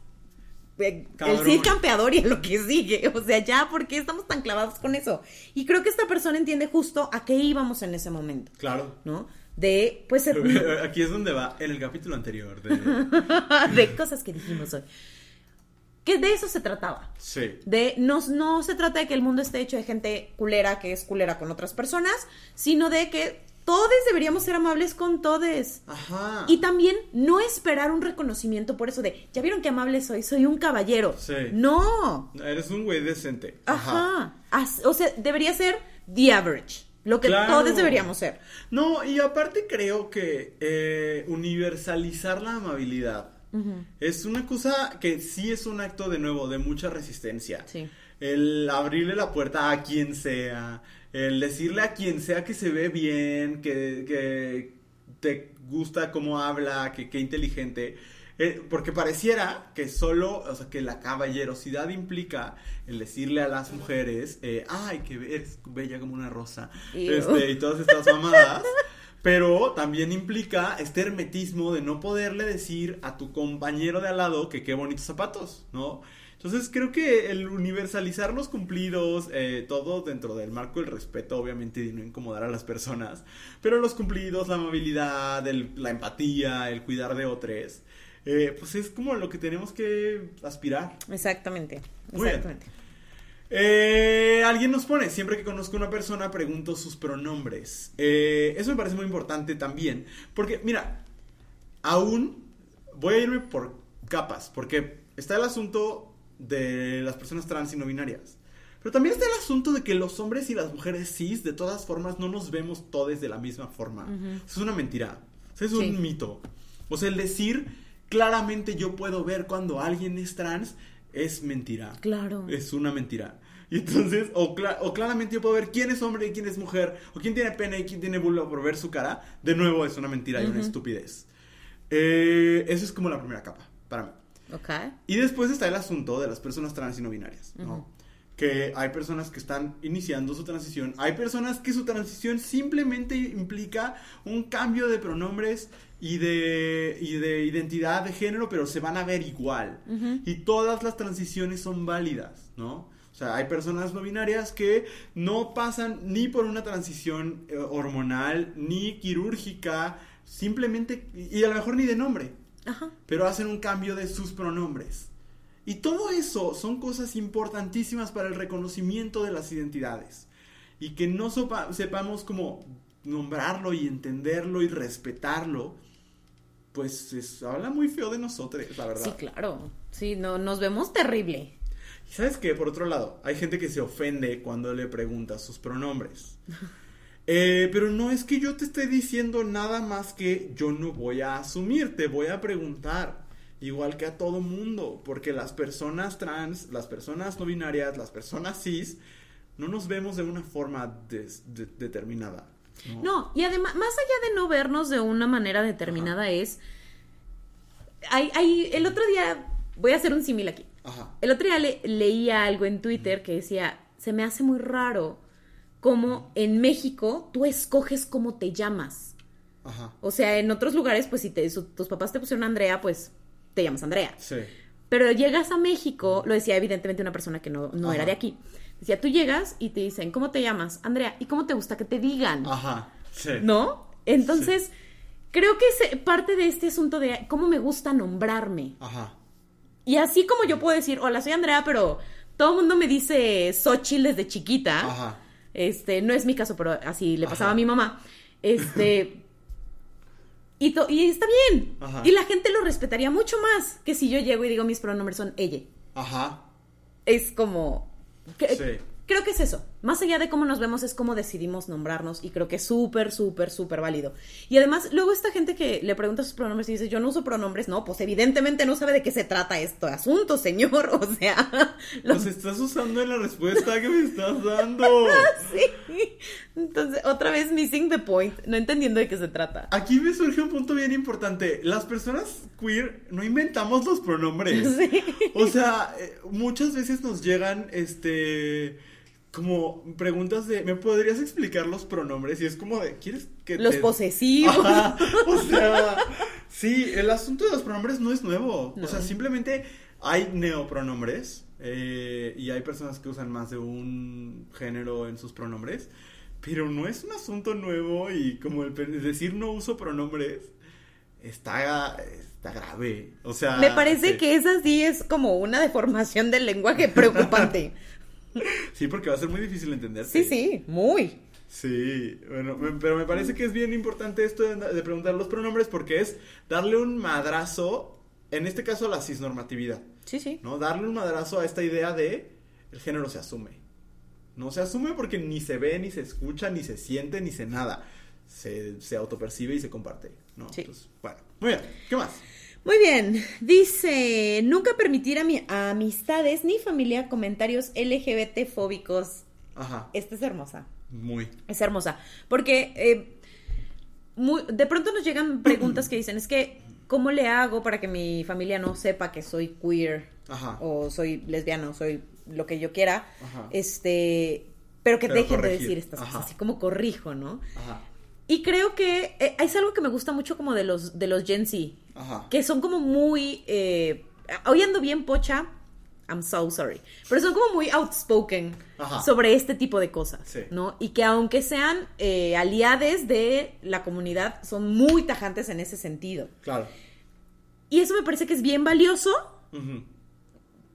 A: Eh, El. Cid campeador y lo que sigue. O sea, ya, ¿por qué estamos tan clavados con eso? Y creo que esta persona entiende justo a qué íbamos en ese momento,
B: Claro.
A: ¿no? De, pues,
B: Aquí es donde va, en el capítulo anterior. De...
A: de cosas que dijimos hoy. Que de eso se trataba.
B: Sí.
A: De no, no se trata de que el mundo esté hecho de gente culera que es culera con otras personas, sino de que todos deberíamos ser amables con todos.
B: Ajá.
A: Y también no esperar un reconocimiento por eso de, ya vieron qué amable soy, soy un caballero.
B: Sí.
A: No.
B: Eres un güey decente.
A: Ajá. O sea, debería ser the average, Lo que
B: Claro.
A: todos deberíamos ser.
B: No, y aparte creo que eh, universalizar la amabilidad es una cosa que sí es un acto de nuevo de mucha resistencia.
A: Sí.
B: El abrirle la puerta a quien sea, el decirle a quien sea que se ve bien, que, que te gusta cómo habla, que qué inteligente. Eh, porque pareciera que solo, o sea, que la caballerosidad implica el decirle a las mujeres, eh, ay, que eres bella como una rosa, este, y todas estas mamadas. Pero también implica este hermetismo de no poderle decir a tu compañero de al lado que qué bonitos zapatos, ¿no? Entonces creo que el universalizar los cumplidos, eh, todo dentro del marco del respeto, obviamente, y no incomodar a las personas, pero los cumplidos, la amabilidad, el- la empatía, el cuidar de otros, eh, pues es como lo que tenemos que aspirar.
A: Exactamente.
B: Muy bien. Eh, alguien nos pone, siempre que conozco a una persona pregunto sus pronombres. Eh, eso me parece muy importante también, porque mira, aún voy a irme por capas, porque está el asunto de las personas trans y no binarias. Pero también está el asunto de que los hombres y las mujeres cis, de todas formas, no nos vemos todos de la misma forma. Eso es una mentira. Es
A: Sí.
B: un mito. O sea, el decir claramente yo puedo ver cuando alguien es trans es mentira.
A: Claro.
B: Es una mentira. Y entonces, o, cla- o claramente yo puedo ver quién es hombre y quién es mujer, o quién tiene pene y quién tiene vulva por ver su cara. De nuevo, es una mentira y una estupidez. Eh, eso es como la primera capa, para mí.
A: Ok.
B: Y después está el asunto de las personas trans y no binarias, ¿no? Que hay personas que están iniciando su transición, hay personas que su transición simplemente implica un cambio de pronombres y de, y de identidad de género, pero se van a ver igual. Y todas las transiciones son válidas, ¿no? O sea, hay personas no binarias que no pasan ni por una transición eh, hormonal, ni quirúrgica, simplemente, y a lo mejor ni de nombre
A: Ajá.
B: pero hacen un cambio de sus pronombres. Y todo eso son cosas importantísimas para el reconocimiento de las identidades. Y que no sopa- sepamos cómo nombrarlo y entenderlo y respetarlo, pues es- habla muy feo de nosotros, la verdad.
A: Sí, claro. Sí, no, nos vemos terrible.
B: Y sabes que, por otro lado, hay gente que se ofende cuando le preguntas sus pronombres. Eh, pero no es que yo te esté diciendo nada más que yo no voy a asumir, te voy a preguntar. Igual que a todo mundo, porque las personas trans, las personas no binarias, las personas cis, no nos vemos de una forma de- determinada. ¿No?
A: No, y además, más allá de no vernos de una manera determinada es... Hay, hay, el otro día, voy a hacer un símil aquí.
B: Ajá.
A: El otro día le- leía algo en Twitter que decía, se me hace muy raro cómo en México tú escoges cómo te llamas.
B: Ajá.
A: O sea, en otros lugares, pues si te- su- tus papás te pusieron Andrea, pues te llamas Andrea.
B: Sí.
A: Pero llegas a México, lo decía evidentemente una persona que no, no era de aquí. Decía, tú llegas y te dicen, ¿cómo te llamas? Andrea, ¿y cómo te gusta que te digan?
B: Ajá. Sí.
A: ¿No? Entonces, creo que es parte de este asunto de cómo me gusta nombrarme.
B: Ajá.
A: Y así como yo puedo decir, hola, soy Andrea, pero todo el mundo me dice Xochitl desde chiquita.
B: Ajá.
A: Este, no es mi caso, pero así le pasaba
B: Ajá.
A: a mi mamá. Este. y, y está bien.
B: Ajá.
A: Y la gente lo respetaría mucho más que si yo llego y digo mis pronombres son ella.
B: Ajá.
A: Es como. Que-
B: Sí.
A: Creo que es eso. Más allá de cómo nos vemos, es cómo decidimos nombrarnos. Y creo que es súper, súper, súper válido. Y además, luego esta gente que le pregunta sus pronombres y dice, yo no uso pronombres. No, pues evidentemente no sabe de qué se trata este asunto, señor. O sea, los
B: Los estás usando en la respuesta que me estás dando.
A: Sí. Entonces, otra vez missing the point, no entendiendo de qué se trata.
B: Aquí me surge un punto bien importante. Las personas queer no inventamos los pronombres.
A: Sí.
B: O sea, eh, muchas veces nos llegan, este, como preguntas de, ¿me podrías explicar los pronombres? Y es como de, ¿quieres que
A: Los
B: te-
A: posesivos.
B: Ajá, o sea, sí, el asunto de los pronombres no es nuevo.
A: No.
B: O sea, simplemente hay neopronombres eh, y hay personas que usan más de un género en sus pronombres, pero no es un asunto nuevo y como el decir no uso pronombres está, está grave. O sea,
A: Me parece
B: sí.
A: que esa sí es como una deformación del lenguaje preocupante.
B: Sí, porque va a ser muy difícil entender.
A: Sí, sí, muy.
B: Sí, bueno, pero me parece que es bien importante esto de, de preguntar los pronombres porque es darle un madrazo, en este caso a la cisnormatividad,
A: Sí, sí.
B: ¿no? Darle un madrazo a esta idea de el género se asume, No se asume porque ni se ve, ni se escucha, ni se siente, ni se nada. Se, se autopercibe y se comparte, ¿no?
A: Sí.
B: Entonces, bueno, muy bien. ¿Qué más?
A: Muy bien, dice, nunca permitir a, mi, a amistades ni familia comentarios LGBT fóbicos.
B: Ajá.
A: Esta es hermosa,
B: Muy.
A: es hermosa, porque eh, muy- de pronto nos llegan preguntas que dicen, es que, ¿cómo le hago para que mi familia no sepa que soy queer
B: Ajá.
A: o soy lesbiana o soy lo que yo quiera?
B: Ajá.
A: Este, pero que
B: Pero
A: dejen de decir estas
B: Ajá.
A: cosas, así como corrijo, ¿no?
B: Ajá.
A: Y creo que eh, es algo que me gusta mucho como de los, de los Gen Z,
B: Ajá.
A: que son como muy, eh, hoy ando bien pocha, I'm so sorry, pero son como muy outspoken
B: Ajá.
A: sobre este tipo de cosas,
B: Sí.
A: ¿no? Y que aunque sean eh, aliades de la comunidad, son muy tajantes en ese sentido.
B: Claro.
A: Y eso me parece que es bien valioso,
B: Ujú.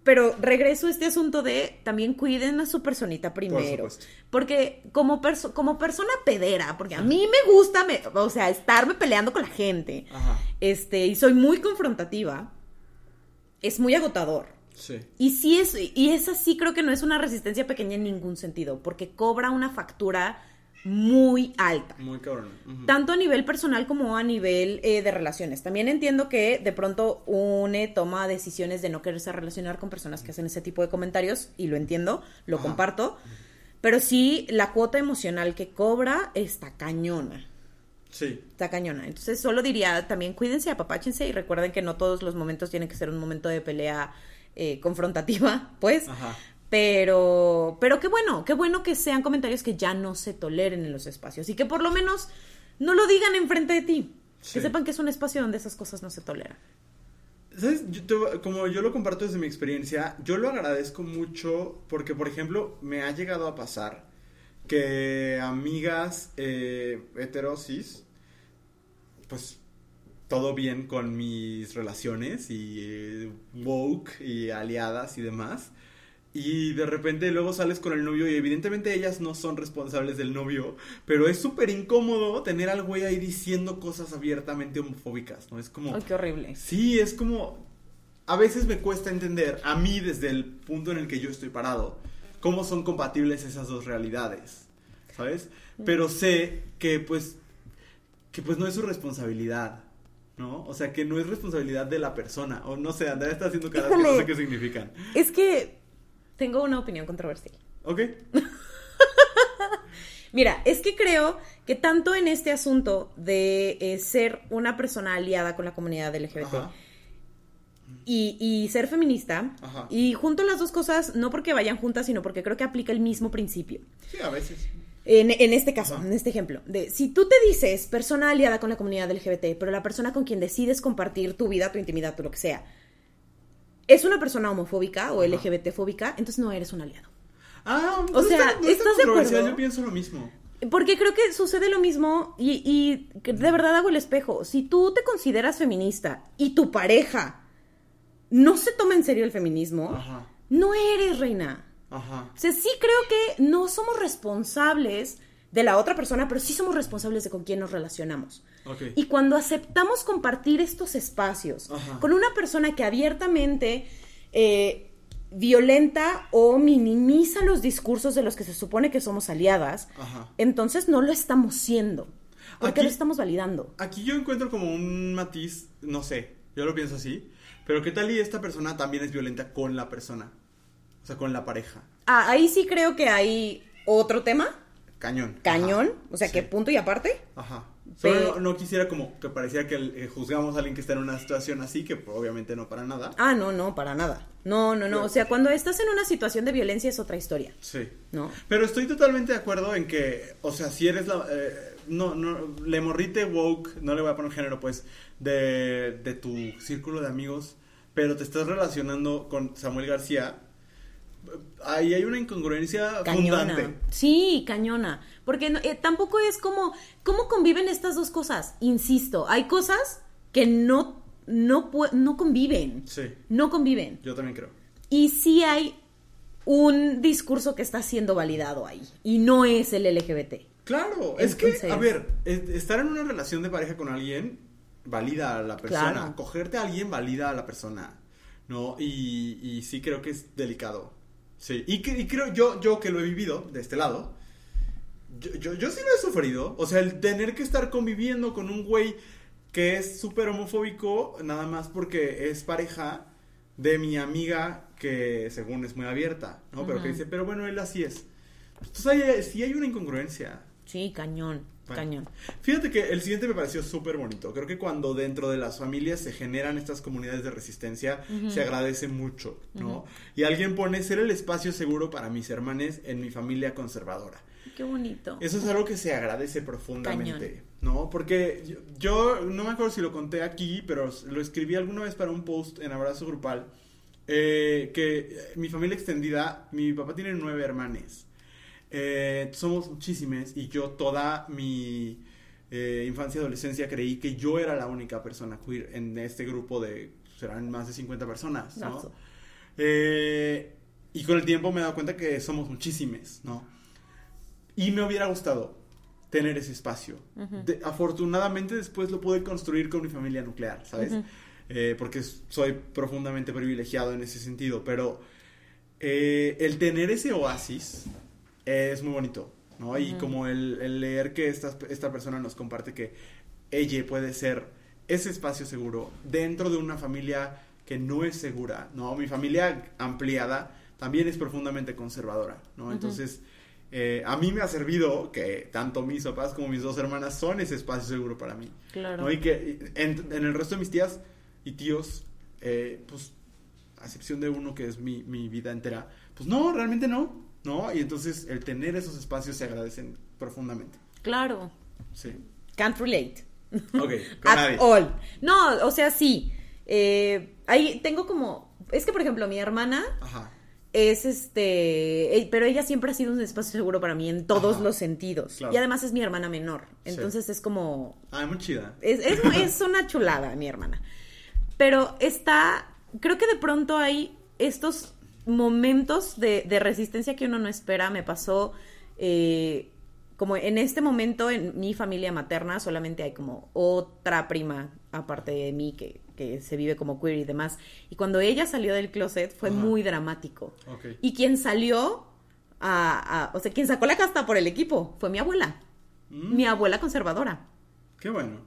A: Pero regreso a este asunto de también cuiden a su personita primero. porque como, perso- como persona pedera, porque a mí me gusta, me- o sea, estarme peleando con la gente,
B: Ajá.
A: este, y soy muy confrontativa, es muy agotador.
B: Sí.
A: Y sí es, y es así, creo que no es una resistencia pequeña en ningún sentido, porque cobra una factura muy alta.
B: Muy cabrón.
A: Tanto a nivel personal como a nivel eh, de relaciones. También entiendo que de pronto une toma decisiones de no quererse relacionar con personas que hacen ese tipo de comentarios, y lo entiendo, lo
B: Ajá.
A: comparto, pero sí la cuota emocional que cobra está cañona.
B: Sí.
A: Está cañona. Entonces solo diría también cuídense, apapáchense y recuerden que no todos los momentos tienen que ser un momento de pelea eh, confrontativa, pues.
B: Ajá.
A: Pero, pero qué bueno, qué bueno que sean comentarios que ya no se toleren en los espacios y que por lo menos no lo digan enfrente de ti.
B: Sí.
A: Que sepan que es un espacio donde esas cosas no se toleran.
B: ¿Sabes? Yo te- como yo lo comparto desde mi experiencia, yo lo agradezco mucho porque, por ejemplo, me ha llegado a pasar que amigas eh, heterosis, pues todo bien con mis relaciones y eh, woke y aliadas y demás. Y de repente luego sales con el novio y evidentemente ellas no son responsables del novio, pero es súper incómodo tener al güey ahí diciendo cosas abiertamente homofóbicas, ¿no? Es como...
A: Ay, qué horrible.
B: Sí, es como... A veces me cuesta entender, a mí desde el punto en el que yo estoy parado, cómo son compatibles esas dos realidades, ¿sabes? Pero sé que pues, que pues no es su responsabilidad, ¿no? O sea, que no es responsabilidad de la persona, o no sé, Andrea está haciendo caras que no
A: Híjole.
B: sé qué significan.
A: Es que tengo una opinión controversial.
B: ¿Ok?
A: Mira, es que creo que tanto en este asunto de eh, ser una persona aliada con la comunidad LGBT
B: Ajá.
A: y, y ser feminista,
B: Ajá.
A: y junto las dos cosas, no porque vayan juntas, sino porque creo que aplica el mismo principio.
B: Sí, a veces.
A: En, en este caso,
B: Ajá.
A: en este ejemplo, de si tú te dices persona aliada con la comunidad LGBT, pero la persona con quien decides compartir tu vida, tu intimidad, tu lo que sea, es una persona homofóbica o. LGBT fóbica, entonces no eres un aliado.
B: Ah,
A: O
B: no
A: sea,
B: está- no está
A: ¿estás de
B: controversial,
A: acuerdo?
B: Yo pienso lo mismo.
A: Porque creo que sucede lo mismo y, de verdad hago el espejo. Si tú te consideras feminista y tu pareja no se toma en serio el feminismo,
B: Ajá.
A: no eres reina.
B: Ajá.
A: O sea, sí creo que no somos responsables de la otra persona, pero sí somos responsables de con quién nos relacionamos. Y cuando aceptamos compartir estos espacios
B: Ajá.
A: con una persona que abiertamente eh, violenta o minimiza los discursos de los que se supone que somos aliadas,
B: Ajá.
A: entonces no lo estamos siendo. Porque
B: Aquí-
A: lo estamos validando.
B: Aquí yo encuentro como un matiz, no sé, yo lo pienso así, pero ¿qué tal y esta persona también es violenta con la persona? O sea, con la pareja.
A: Ah, ahí sí creo que hay otro tema,
B: Cañón.
A: cañón,
B: Ajá.
A: o sea,
B: Sí.
A: que punto y aparte.
B: Ajá. Solo no, no quisiera como que pareciera que eh, juzgamos a alguien que está en una situación así, que obviamente no para nada.
A: Ah, no, no, para nada. No, no, no. O sea, cuando estás en una situación de violencia es otra historia,
B: Sí.
A: ¿no?
B: Pero estoy totalmente de acuerdo en que, o sea, si eres la... eh, no, no, le morrite woke, no le voy a poner género, pues, de, de tu círculo de amigos, pero te estás relacionando con Samuel García, ahí hay una incongruencia
A: Cañona.
B: fundante.
A: Sí, cañona. Porque no- eh, tampoco es como, ¿cómo conviven estas dos cosas? Insisto, hay cosas que no, no, no conviven.
B: Sí,
A: No conviven.
B: yo también creo.
A: Y sí hay un discurso que está siendo validado ahí. Y no es el LGBT.
B: Claro, es que, a ver, es- estar en una relación de pareja con alguien valida a la persona.
A: Claro.
B: Cogerte a alguien valida a la persona, ¿no? Y, y sí creo que es delicado. Sí, y, y creo yo, yo que lo he vivido de este lado, yo, yo, yo sí lo he sufrido. O sea, el tener que estar conviviendo con un güey que es súper homofóbico, nada más porque es pareja de mi amiga que según es muy abierta, ¿no? Pero que dice, pero bueno, él así es. Entonces, hay, sí hay una incongruencia.
A: Sí, cañón,
B: Bueno.
A: cañón.
B: Fíjate que el siguiente me pareció súper bonito. Creo que cuando dentro de las familias se generan estas comunidades de resistencia, se agradece mucho, ¿no? Y alguien pone ser el espacio seguro para mis hermanes en mi familia conservadora.
A: Qué bonito.
B: Eso es algo que se agradece profundamente, ¿no? Porque yo, yo no me acuerdo si lo conté aquí, pero lo escribí alguna vez para un post en Abrazo Grupal, eh, que mi familia extendida, mi papá tiene nueve hermanes. Eh, somos muchísimas y yo toda mi eh, infancia y adolescencia creí que yo era la única persona queer en este grupo de, serán más de 50 personas, ¿no? Eh, y con el tiempo me he dado cuenta que somos muchísimes, ¿no? Y me hubiera gustado tener ese espacio. De- afortunadamente después lo pude construir con mi familia nuclear, ¿sabes? Eh, porque soy profundamente privilegiado en ese sentido, pero eh, el tener ese oasis es muy bonito, ¿no? Y como el, el leer que esta, esta persona nos comparte que ella puede ser ese espacio seguro dentro de una familia que no es segura, ¿no? Mi familia ampliada también es profundamente conservadora, ¿no? Entonces, eh, a mí me ha servido que tanto mis papás como mis dos hermanas son ese espacio seguro para mí.
A: Claro.
B: ¿no? Y que en, en el resto de mis tías y tíos, eh, pues, a excepción de uno que es mi, mi vida entera, pues no, realmente no, ¿no? Y entonces el tener esos espacios se agradecen profundamente.
A: Claro.
B: Sí.
A: Can't relate.
B: Ok, con
A: At
B: nadie.
A: all. No, o sea, sí. Eh, ahí tengo como. Es que, por ejemplo, mi hermana
B: Ajá.
A: es este. Pero ella siempre ha sido un espacio seguro para mí en todos
B: Ajá.
A: los sentidos.
B: Claro.
A: Y además es mi hermana menor.
B: Sí.
A: Entonces es como.
B: Ah, muy chida.
A: Es, es, es una chulada, mi hermana. Pero está. Creo que de pronto hay estos momentos de, de resistencia que uno no espera. Me pasó. eh, como en este momento en mi familia materna solamente hay como otra prima aparte de mí que, que se vive como queer y demás. Y cuando ella salió del closet fue
B: Ajá.
A: muy dramático. Y quien salió a, a- O sea, quien sacó la casta por el equipo fue mi abuela.
B: Mm,
A: Mi abuela conservadora.
B: Qué bueno.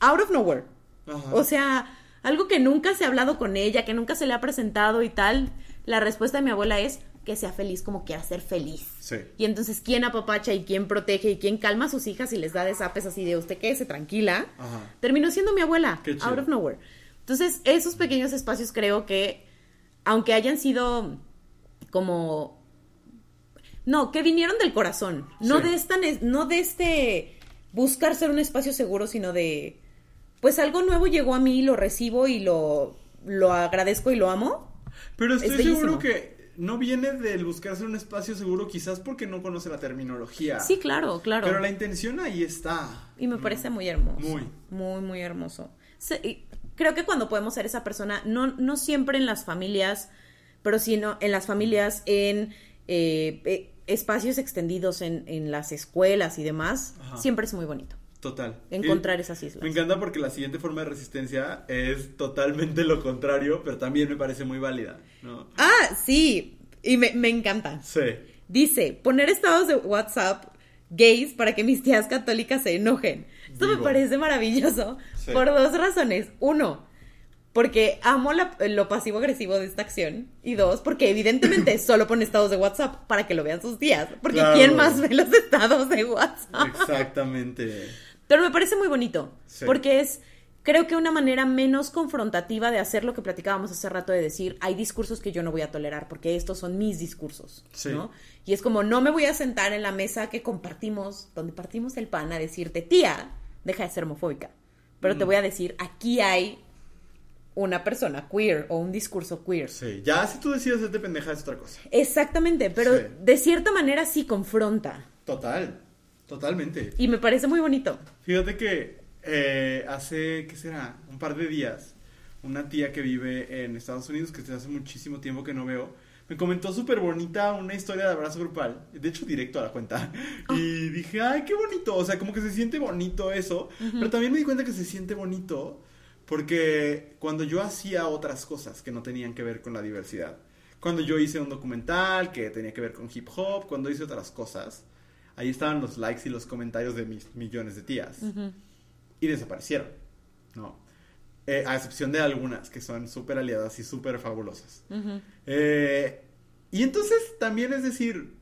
A: Out of nowhere.
B: Ajá.
A: O sea, algo que nunca se ha hablado con ella, que nunca se le ha presentado y tal. La respuesta de mi abuela es que sea feliz como quiera ser feliz.
B: Sí.
A: Y entonces, ¿quién apapacha y quién protege y quién calma a sus hijas y les da desapes así de usted quédese tranquila?
B: Ajá.
A: Terminó siendo mi abuela, out of nowhere. Entonces, esos pequeños espacios creo que, aunque hayan sido como... No, que vinieron del corazón. No
B: Sí.
A: de esta, no de este buscar ser un espacio seguro, sino de... Pues algo nuevo llegó a mí, lo recibo y lo, lo agradezco y lo amo.
B: Pero estoy
A: Es
B: seguro que no viene del buscarse un espacio seguro, quizás porque no conoce la terminología.
A: Sí, claro, claro.
B: Pero la intención ahí está.
A: Y me parece muy hermoso.
B: Muy.
A: Muy, muy hermoso. Y creo que cuando podemos ser esa persona, no, no siempre en las familias, pero sino en las familias, en eh, eh, espacios extendidos, en, en las escuelas y demás,
B: Ajá.
A: siempre es muy bonito
B: Total.
A: encontrar
B: Y
A: esas islas.
B: Me encanta porque la siguiente forma de resistencia es totalmente lo contrario, pero también me parece muy válida, ¿no?
A: Ah, sí. Y me, me encanta.
B: Sí.
A: Dice, poner estados de WhatsApp gays para que mis tías católicas se enojen. Esto me parece maravilloso
B: Sí.
A: por dos razones. Uno, porque amo la- lo pasivo-agresivo de esta acción. Y dos, porque evidentemente solo pone estados de WhatsApp para que lo vean sus tías. Porque
B: Claro.
A: ¿quién más ve los estados de WhatsApp?
B: Exactamente.
A: Pero me parece muy bonito.
B: Sí.
A: Porque es, creo que una manera menos confrontativa de hacer lo que platicábamos hace rato de decir, hay discursos que yo no voy a tolerar porque estos son mis discursos.
B: Sí.
A: ¿no? Y es como, no me voy a sentar en la mesa que compartimos, donde partimos el pan a decirte, tía, deja de ser homofóbica. Pero
B: Mm.
A: te voy a decir, aquí hay una persona queer o un discurso queer.
B: Sí. Ya si tú decides hacerte pendeja es otra cosa.
A: Exactamente, pero
B: Sí.
A: de cierta manera sí confronta.
B: Total. Totalmente.
A: Y me parece muy bonito.
B: Fíjate que eh, hace, ¿qué será? Un par de días, una tía que vive en Estados Unidos, que desde hace muchísimo tiempo que no veo, me comentó súper bonita una historia de abrazo grupal, de hecho directo a la cuenta, y dije, ay, qué bonito, o sea, como que se siente bonito eso, pero también me di cuenta que se siente bonito porque cuando yo hacía otras cosas que no tenían que ver con la diversidad, Cuando yo hice un documental que tenía que ver con hip hop, cuando hice otras cosas, ahí estaban los likes y los comentarios de mis millones de tías. Y desaparecieron, ¿no? Eh, a excepción de algunas que son súper aliadas y súper fabulosas. Eh, y entonces también es decir,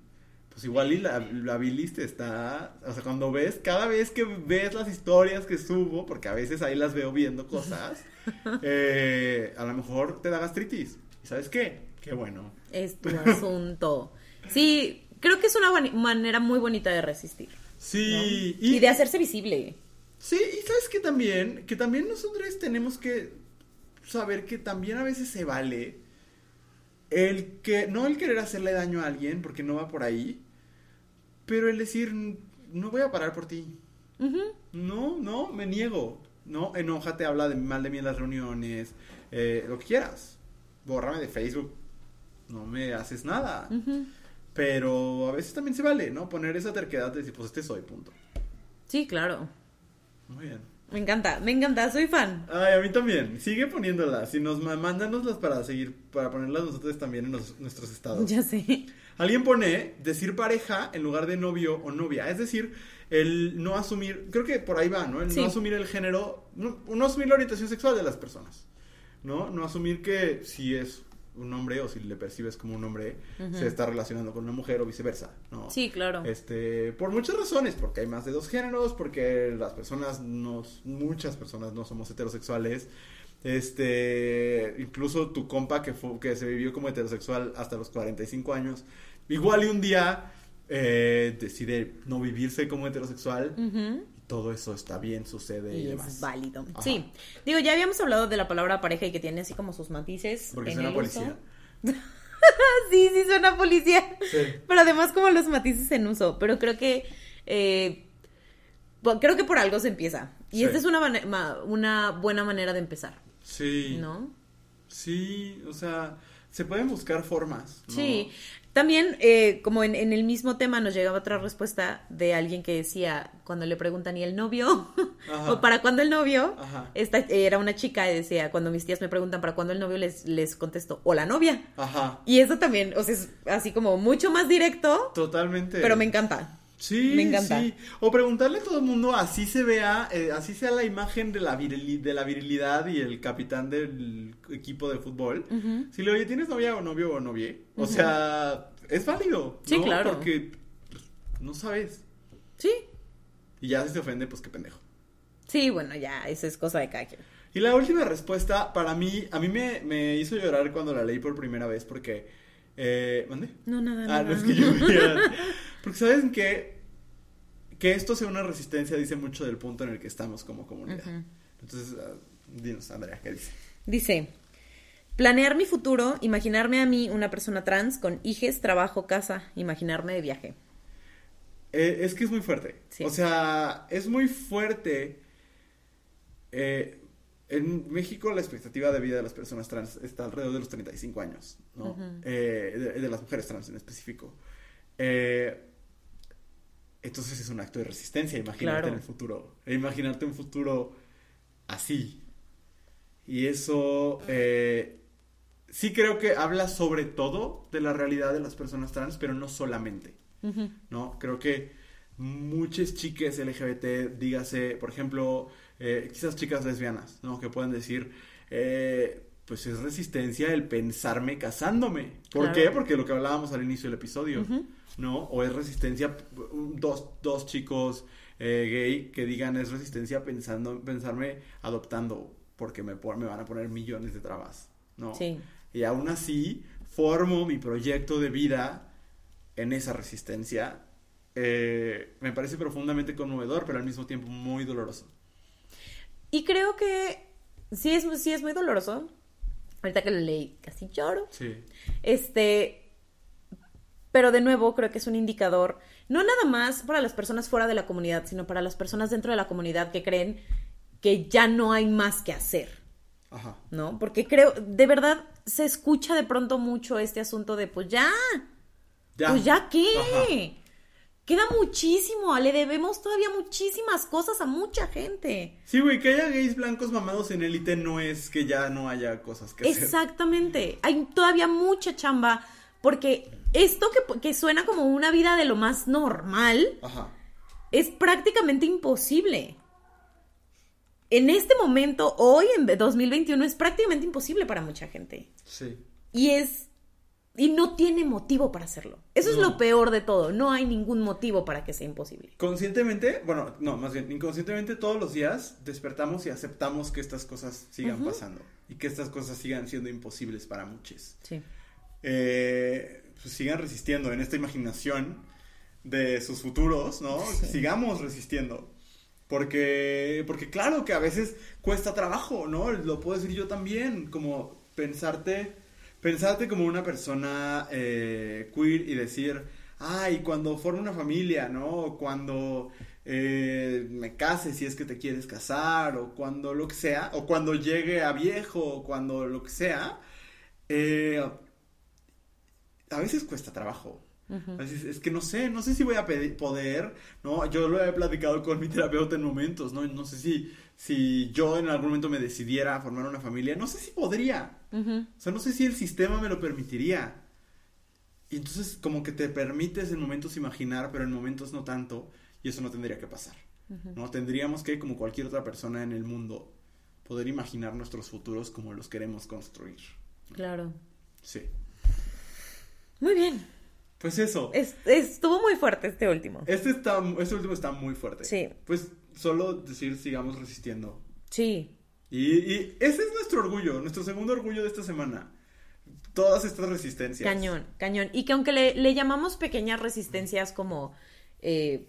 B: pues igual y la, la biliste está, o sea, cuando ves, cada vez que ves las historias que subo, porque a veces ahí las veo viendo cosas, eh, a lo mejor te da gastritis. ¿Y sabes qué? Qué bueno.
A: Es tu asunto. Sí, creo que es una manera muy bonita de resistir.
B: Sí,
A: ¿no? Y, de hacerse visible.
B: Sí, y sabes que también, que también nosotros tenemos que saber que también a veces se vale el que, no el querer hacerle daño a alguien, porque no va por ahí, pero el decir, no voy a parar por ti. No, no, me niego. No, enójate, habla de, mal de mí en las reuniones, eh, lo que quieras. Bórrame de Facebook. No me haces nada.
A: Ujú.
B: Pero a veces también se vale, ¿no? Poner esa terquedad de decir, pues este soy, punto.
A: Sí, claro.
B: Muy bien.
A: Me encanta, me encanta, soy fan.
B: Ay, a mí también. Sigue poniéndolas. Si nos mándanoslas para seguir, para ponerlas nosotros también en los- nuestros estados.
A: Ya sé.
B: Alguien pone decir pareja en lugar de novio o novia. Es decir, el no asumir, creo que por ahí va, ¿no? El
A: Sí.
B: no asumir el género, no, no asumir la orientación sexual de las personas. ¿No? No asumir que si es un hombre o si le percibes como un hombre, se está relacionando con una mujer o viceversa, ¿no?
A: Sí, claro.
B: Este, por muchas razones, porque hay más de dos géneros, porque las personas no, muchas personas no somos heterosexuales. Este, incluso tu compa que fue, que se vivió como heterosexual hasta los 45 años, igual y un día eh, decide no vivirse como heterosexual. Y todo eso está bien, sucede y,
A: Y
B: demás.
A: es válido.
B: Ajá.
A: Sí. Digo, ya habíamos hablado de la palabra pareja y que tiene así como sus matices.
B: Porque
A: en el
B: policía.
A: uso. sí, sí, suena policía.
B: Sí.
A: Pero además como los matices en uso. Pero creo que... eh, creo que por algo se empieza. Y
B: Sí.
A: esta es una, una buena manera de empezar,
B: Sí.
A: ¿no?
B: Sí, o sea, se pueden buscar formas. ¿no?
A: Sí. También, eh, como en, en el mismo tema, nos llegaba otra respuesta de alguien que decía, cuando le preguntan, ¿y el novio?
B: Ajá.
A: o ¿para cuándo el novio?
B: Ajá.
A: Esta era una chica y decía, cuando mis tías me preguntan, ¿para cuándo el novio? Les, les contesto, o la novia.
B: Ajá.
A: Y eso también, o sea, es así como mucho más directo,
B: Totalmente.
A: pero me encanta.
B: Sí,
A: Me encanta.
B: sí. O preguntarle a todo el mundo, así se vea, eh, así sea la imagen de la, de la virilidad y el capitán del equipo de fútbol. Si le oye, ¿tienes novia o novio o novie? O sea, es válido.
A: Sí,
B: ¿no?
A: claro.
B: Porque pues, no sabes.
A: Sí.
B: Y ya si se ofende, pues qué pendejo.
A: Sí, bueno, ya, eso es cosa de cada quien.
B: Y la última respuesta, para mí, a mí me, me hizo llorar cuando la leí por primera vez porque... Eh, ¿Mande?
A: No, nada,
B: Ah,
A: nada.
B: no es que yo. Porque saben que que esto sea una resistencia dice mucho del punto en el que estamos como comunidad. Entonces, ah, dinos, Andrea, ¿qué dice?
A: Dice, planear mi futuro, imaginarme a mí una persona trans con hijes, trabajo, casa, imaginarme de viaje.
B: Eh, es que es muy fuerte.
A: Sí.
B: O sea, es muy fuerte. Eh, en México la expectativa de vida de las personas trans está alrededor de los 35 años, ¿no? Eh, de, de las mujeres trans en específico. Eh, entonces es un acto de resistencia, imagínate
A: Claro.
B: en el futuro. E imaginarte un futuro así. Y eso eh, sí creo que habla sobre todo de la realidad de las personas trans, pero no solamente. ¿no? Creo que muchas chicas LGBT, dígase, por ejemplo, eh, quizás chicas lesbianas, ¿no? Que pueden decir, eh, pues es resistencia el pensarme casándome. ¿Por
A: Claro.
B: qué? Porque lo que hablábamos al inicio del episodio. ¿no? O es resistencia, dos, dos chicos eh, gay que digan es resistencia pensando, pensarme adoptando, porque me, me van a poner millones de trabas, ¿no?
A: Sí.
B: Y aún así, formo mi proyecto de vida en esa resistencia. Eh, me parece profundamente conmovedor, pero al mismo tiempo muy doloroso.
A: Y creo que sí es, sí es muy doloroso. Ahorita que lo leí, casi lloro.
B: Sí.
A: Este, pero de nuevo creo que es un indicador, no nada más para las personas fuera de la comunidad, sino para las personas dentro de la comunidad que creen que ya no hay más que hacer,
B: Ajá.
A: ¿no? Porque creo, de verdad, se escucha de pronto mucho este asunto de, pues ya,
B: Ya.
A: pues ya qué.
B: Ajá.
A: Queda muchísimo, le debemos todavía muchísimas cosas a mucha gente.
B: Sí, güey, que haya gays blancos mamados en élite no es que ya no haya cosas que hacer.
A: Exactamente, hay todavía mucha chamba porque esto que, que suena como una vida de lo más normal
B: Ajá.
A: es prácticamente imposible. En este momento, hoy en 2021, es prácticamente imposible para mucha gente.
B: Sí.
A: Y es... Y no tiene motivo para hacerlo. Eso es lo peor de todo. No hay ningún motivo para que sea imposible.
B: Conscientemente, bueno, no, más bien, inconscientemente todos los días despertamos y aceptamos que estas cosas sigan pasando y que estas cosas sigan siendo imposibles para muchos.
A: Sí.
B: Eh, pues sigan resistiendo en esta imaginación de sus futuros, ¿no?
A: Sí.
B: Sigamos resistiendo. Porque, porque claro que a veces cuesta trabajo, ¿no? Lo puedo decir yo también, como pensarte, pensarte como una persona eh, queer y decir, ay, cuando forme una familia, ¿no? O cuando eh, me case si es que te quieres casar, o cuando lo que sea, o cuando llegue a viejo, o cuando lo que sea, eh, a veces cuesta trabajo. A veces es que no sé, no sé si voy a poder, ¿no? Yo lo he platicado con mi terapeuta en momentos, ¿no? No sé si, si yo en algún momento me decidiera a formar una familia, no sé si podría. O sea, no sé si el sistema me lo permitiría. Y entonces como que te permites en momentos imaginar, pero en momentos no tanto, y eso no tendría que pasar. ¿No? Tendríamos que, como cualquier otra persona en el mundo, poder imaginar nuestros futuros como los queremos construir.
A: Claro.
B: Sí.
A: Muy bien.
B: Pues eso.
A: Es- estuvo muy fuerte este último.
B: Este, está, este último está muy fuerte.
A: Sí.
B: Pues solo decir sigamos resistiendo.
A: Sí.
B: Y, y ese es nuestro orgullo, nuestro segundo orgullo de esta semana. Todas estas resistencias.
A: Cañón, cañón. Y que aunque le, le llamamos pequeñas resistencias como... eh,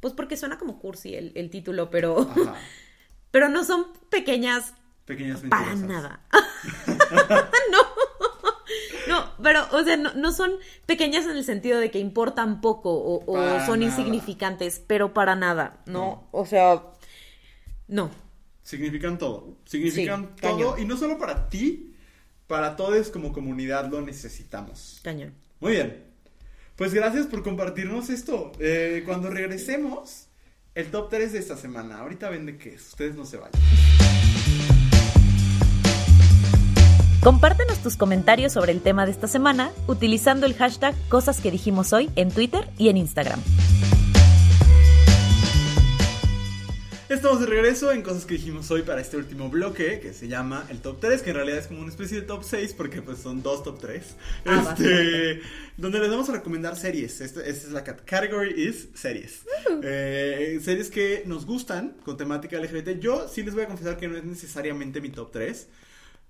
A: pues porque suena como cursi el, el título, pero...
B: Ajá.
A: Pero no son pequeñas
B: Pequeñas
A: para nada. no. No, pero, o sea, no, no son pequeñas en el sentido de que importan poco o, son
B: nada.
A: insignificantes, pero para nada, ¿no?
B: No.
A: O sea, no.
B: Significan todo. Significan
A: Sí,
B: todo.
A: cañón.
B: Y no solo para ti, para todos como comunidad lo necesitamos.
A: Cañón.
B: Muy bien. Pues gracias por compartirnos esto. Eh, cuando regresemos, el top 3 de esta semana. Ahorita ven de qué es. Ustedes no se vayan.
C: Compártenos tus comentarios sobre el tema de esta semana utilizando el hashtag Cosas que dijimos hoy en Twitter y en Instagram.
B: Estamos de regreso en cosas que dijimos hoy para este último bloque que se llama el top 3, que en realidad es como una especie de top 6 porque pues son dos top 3.
A: Ah,
B: este, donde les vamos a recomendar series. Este- Esta es la cat- category is series. Eh, series que nos gustan con temática LGBT. Yo sí les voy a confesar que no es necesariamente mi top 3.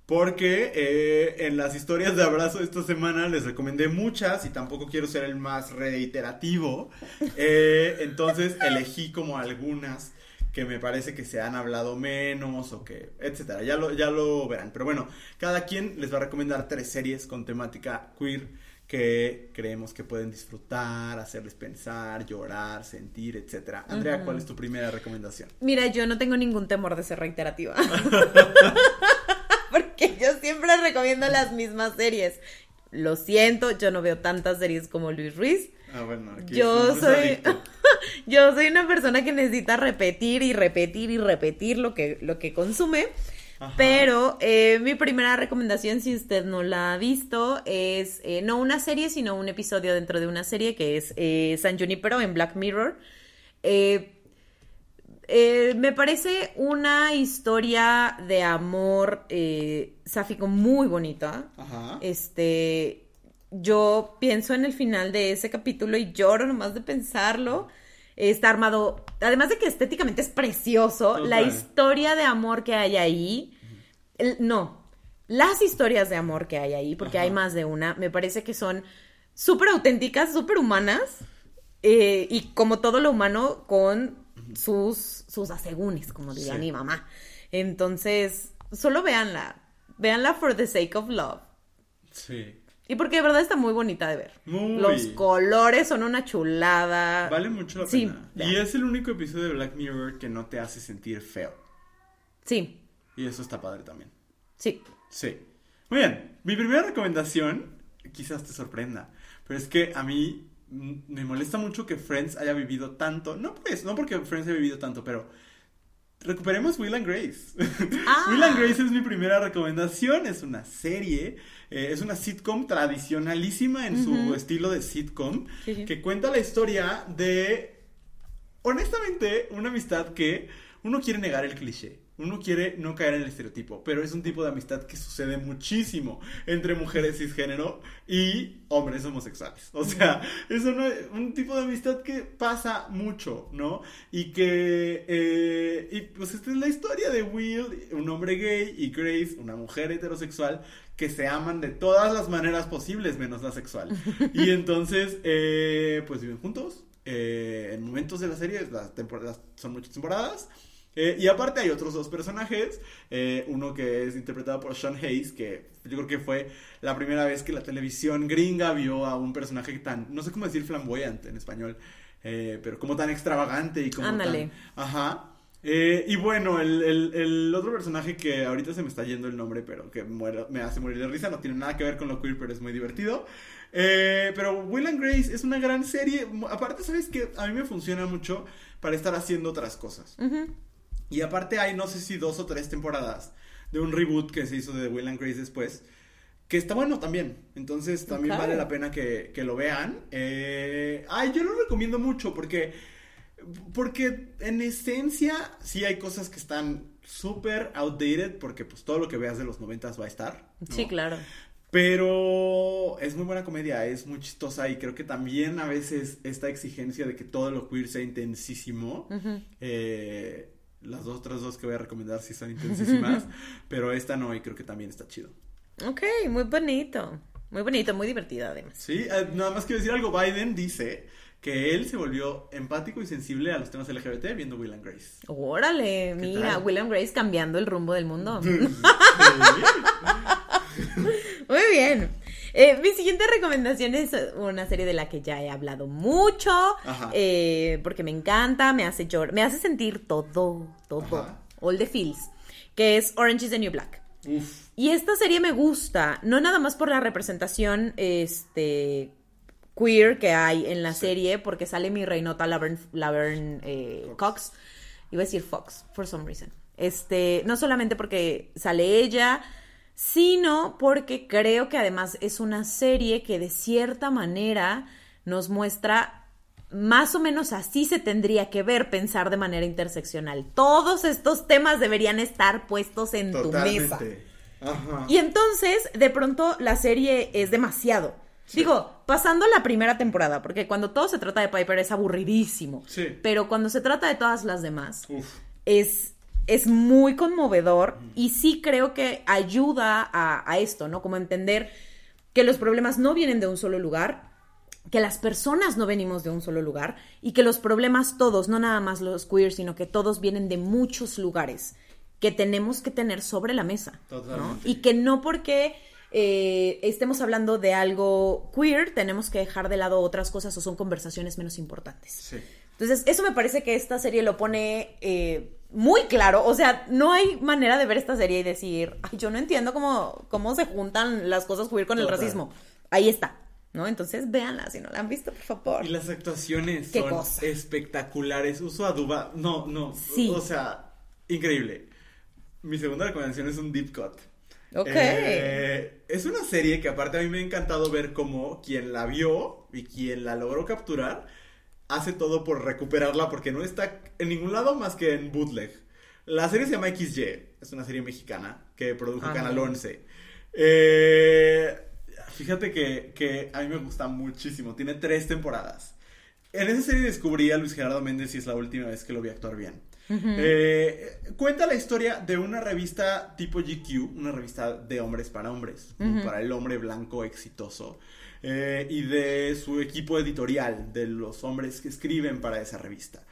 B: Porque eh, en las historias de abrazo esta semana les recomendé muchas y tampoco quiero ser el más reiterativo. Eh, entonces elegí como algunas que me parece que se han hablado menos o que, etcétera. Ya lo, ya lo verán. Pero bueno, cada quien les va a recomendar tres series con temática queer que creemos que pueden disfrutar, hacerles pensar, llorar, sentir, etcétera. Andrea, ¿cuál es tu primera recomendación?
A: Mira, yo no tengo ningún temor de ser reiterativa. Porque yo siempre recomiendo las mismas series. Lo siento, yo no veo tantas series como Luis Ruiz.
B: Ah, bueno, aquí
A: Yo soy, yo soy una persona que necesita repetir y repetir y repetir lo que, lo que consume.
B: Ajá.
A: Pero eh, mi primera recomendación, si usted no la ha visto, es eh, no una serie, sino un episodio dentro de una serie que es eh, San Junipero en Black Mirror. Eh, eh, me parece una historia de amor eh, sáfico muy bonita.
B: Ajá.
A: Este, yo pienso en el final de ese capítulo y lloro nomás de pensarlo. Está armado, además de que estéticamente es precioso, la historia de amor que hay ahí, el- no, las historias de amor que hay ahí, porque
B: Ajá.
A: hay más de una, me parece que son súper auténticas, súper humanas, eh, y como todo lo humano, con sus, sus asegúnes, como diría
B: Sí.
A: mi mamá. Entonces, solo véanla, véanla for the sake of love.
B: Sí.
A: Y porque de verdad está muy bonita de ver.
B: Muy.
A: Los colores son una chulada.
B: Vale mucho la
A: Sí,
B: pena.
A: vean.
B: Y es el único episodio de Black Mirror que no te hace sentir feo.
A: Sí,
B: Y eso está padre también.
A: sí.
B: Sí. Muy bien. Mi primera recomendación, quizás te sorprenda, pero es que a mí me molesta mucho que Friends haya vivido tanto. No pues, no porque Friends haya vivido tanto, pero recuperemos Will and Grace.
A: Ah.
B: Will and Grace es mi primera recomendación. Es una serie, eh, es una sitcom tradicionalísima en su estilo de sitcom,
A: Sí, sí.
B: que cuenta la historia de, honestamente, una amistad que uno quiere negar el cliché. Uno quiere no caer en el estereotipo, pero es un tipo de amistad que sucede muchísimo entre mujeres cisgénero y hombres homosexuales. O sea, es un tipo de amistad que pasa mucho, ¿no? Y que, eh, y pues esta es la historia de Will, un hombre gay, y Grace, una mujer heterosexual, que se aman de todas las maneras posibles, menos la sexual. Y entonces, eh, pues viven juntos. eh, en momentos de la serie, las temporadas son muchas temporadas. Eh, y aparte hay otros dos personajes, eh, uno que es interpretado por Sean Hayes, que yo creo que fue la primera vez que la televisión gringa vio a un personaje tan, no sé cómo decir flamboyante en español, eh, pero como tan extravagante y como
A: Ándale.
B: tan... Ajá. Y bueno, el, el- el otro personaje que ahorita se me está yendo el nombre, pero que muero- me hace morir de risa, no tiene nada que ver con lo queer, pero es muy divertido. Eh, pero Will and Grace es una gran serie. Aparte, ¿sabes que A mí me funciona mucho para estar haciendo otras cosas.
A: Ujú.
B: Y aparte hay, no sé si dos o tres temporadas de un reboot que se hizo de Will and Grace después. Que está bueno también. Entonces también vale la pena que, que lo vean. Eh, ay, yo lo recomiendo mucho porque... Porque en esencia sí hay cosas que están súper outdated porque pues todo lo que veas de los noventas va a estar. ¿no?
A: Sí, claro.
B: Pero es muy buena comedia, es muy chistosa y creo que también a veces esta exigencia de que todo lo queer sea intensísimo. Eh, las dos otras dos que voy a recomendar sí son intensísimas, pero esta no y creo que también está chido.
A: Ok, muy bonito. Muy bonito, muy divertida además.
B: Sí, eh, nada más quiero decir algo, Biden dice que él se volvió empático y sensible a los temas LGBT viendo Will and Grace.
A: Órale, mira,
B: tal?
A: William Grace cambiando el rumbo del mundo.
B: Sí.
A: Muy bien. Eh, mi siguiente recomendación es una serie de la que ya he hablado mucho, eh, porque me encanta, me hace llorar, me hace sentir todo, todo,
B: Ajá.
A: all the feels, que es Orange is the New Black.
B: Uf,
A: Y esta serie me gusta, no nada más por la representación este, queer que hay en la serie, porque sale mi reinota Laverne, Laverne, eh, Cox. Iba a decir Fox, for some reason. Este, no solamente porque sale ella, sino porque creo que además es una serie que de cierta manera nos muestra más o menos así se tendría que ver pensar de manera interseccional. Todos estos temas deberían estar puestos en tu mesa.
B: Ajá.
A: Y entonces, de pronto, la serie es demasiado. Digo, pasando la primera temporada, porque cuando todo se trata de Piper es aburridísimo.
B: Sí.
A: Pero cuando se trata de todas las demás,
B: Uf.
A: es, es muy conmovedor y sí creo que ayuda a, a esto, ¿no? Como entender que los problemas no vienen de un solo lugar, que las personas no venimos de un solo lugar y que los problemas todos, no nada más los queer, sino que todos vienen de muchos lugares que tenemos que tener sobre la mesa. Y que no porque eh, estemos hablando de algo queer, tenemos que dejar de lado otras cosas o son conversaciones menos importantes.
B: Sí.
A: Entonces, eso me parece que esta serie lo pone eh, muy claro. O sea, no hay manera de ver esta serie y decir, ay, yo no entiendo cómo, cómo se juntan las cosas queer con el
B: Total.
A: racismo. Ahí está, ¿no? Entonces, véanla si no la han visto, por favor.
B: Y las actuaciones son
A: cosa.
B: espectaculares. Uso a Duba. No, no.
A: Sí.
B: O sea, increíble. Mi segunda recomendación es un deep cut.
A: Ok.
B: Eh, es una serie que aparte a mí me ha encantado ver cómo quien la vio y quien la logró capturar hace todo por recuperarla porque no está en ningún lado más que en bootleg. La serie se llama XY, es una serie mexicana que produjo
A: Ajá.
B: Canal 11. Eh, fíjate que, que a mí me gusta muchísimo, tiene tres temporadas. En esa serie descubrí a Luis Gerardo Méndez y es la última vez que lo vi actuar bien. Eh, cuenta la historia de una revista tipo GQ, una revista de hombres para hombres, para el hombre blanco exitoso, eh, y de su equipo editorial, de los hombres que escriben para esa revista.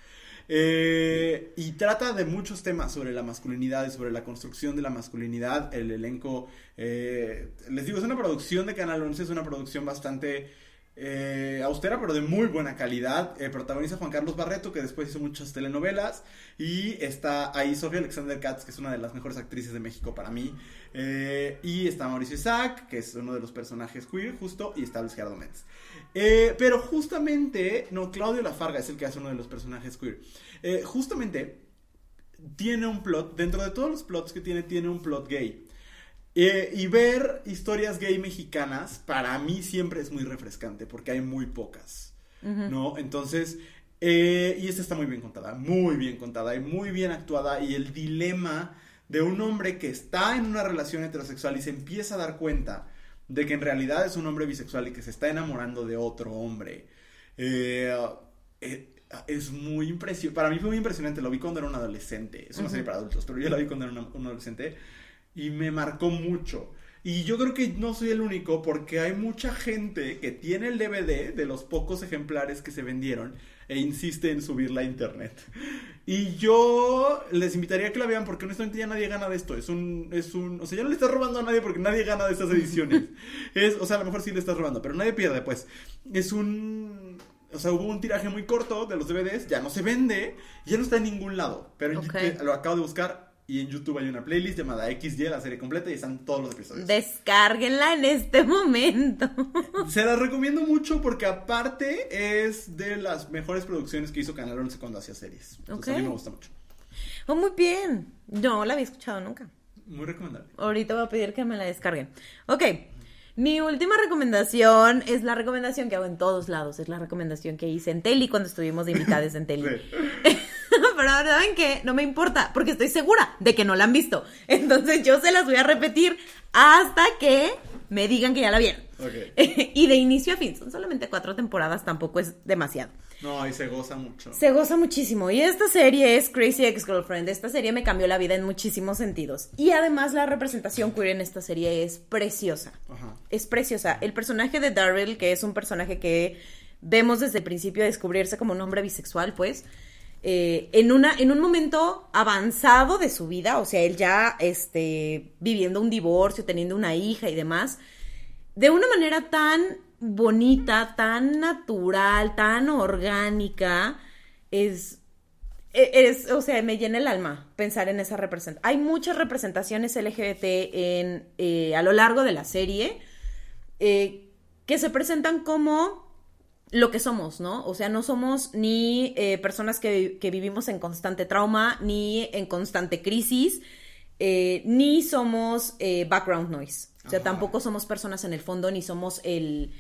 B: Eh, y trata de muchos temas sobre la masculinidad y sobre la construcción de la masculinidad. El elenco, eh, les digo, es una producción de Canal 11, es una producción bastante eh, austera, pero de muy buena calidad. Eh, protagoniza Juan Carlos Barreto, que después hizo muchas telenovelas. Y está ahí Sofía Alexander Katz, que es una de las mejores actrices de México para mí. Eh, y está Mauricio Isaac, que es uno de los personajes queer, justo. Y está Luis Gerardo Méndez. pero justamente, no, Claudio Lafarga es el que hace uno de los personajes queer. justamente tiene un plot, dentro de todos los plots que tiene, tiene un plot gay. Eh, y ver historias gay mexicanas para mí siempre es muy refrescante porque hay muy pocas, ¿no? Entonces, eh, y esta está muy bien contada, muy bien contada y muy bien actuada y el dilema de un hombre que está en una relación heterosexual y se empieza a dar cuenta de que en realidad es un hombre bisexual y que se está enamorando de otro hombre. Eh, es muy impresionante. Para mí fue muy impresionante. Lo vi cuando era un adolescente. Es una serie para adultos, pero yo la vi cuando era un adolescente y me marcó mucho. Y yo creo que no soy el único porque hay mucha gente que tiene el DVD de los pocos ejemplares que se vendieron e insiste en subirla a internet. Y yo les invitaría a que la vean porque honestamente ya nadie gana de esto. Es un, es un, o sea, ya no le estás robando a nadie porque nadie gana de estas ediciones. es, o sea, a lo mejor sí le estás robando, pero nadie pierde, pues. Es un, o sea, hubo un tiraje muy corto de los DVDs, ya no se vende, ya no está en ningún lado. Pero lo acabo de buscar, y en YouTube hay una playlist llamada XY, la serie completa, y están todos los episodios.
A: Descárguenla en este momento.
B: Se la recomiendo mucho porque aparte es de las mejores producciones que hizo Canal 11 cuando hacía series. Entonces, a mí me gusta mucho.
A: Oh, muy bien. No la había escuchado nunca.
B: Muy recomendable.
A: Ahorita voy a pedir que me la descarguen. Ok. Mi última recomendación es la recomendación que hago en todos lados. Es la recomendación que hice en Teli cuando estuvimos de invitados en Teli. pero ¿saben qué? No me importa, porque estoy segura de que no la han visto. Entonces yo se las voy a repetir hasta que me digan que ya la vieron. y de inicio a fin, son solamente cuatro temporadas, tampoco es demasiado.
B: No, y se goza mucho.
A: Se goza muchísimo. Y esta serie es Crazy Ex-Girlfriend. Esta serie me cambió la vida en muchísimos sentidos. Y además la representación queer en esta serie es preciosa. Es preciosa. El personaje de Daryl, que es un personaje que vemos desde el principio descubrirse como un hombre bisexual, pues eh, en, una, en un momento avanzado de su vida, o sea, él ya este, viviendo un divorcio, teniendo una hija y demás, de una manera tan bonita, tan natural, tan orgánica, es, e, es, o sea, me llena el alma pensar en esa representación. Hay muchas representaciones LGBT en, eh, a lo largo de la serie eh, que se presentan como lo que somos, ¿no? O sea, no somos ni eh, personas que, vivimos en constante trauma, ni en constante crisis, eh, ni somos eh, background noise. O sea, tampoco somos personas en el fondo, ni somos el,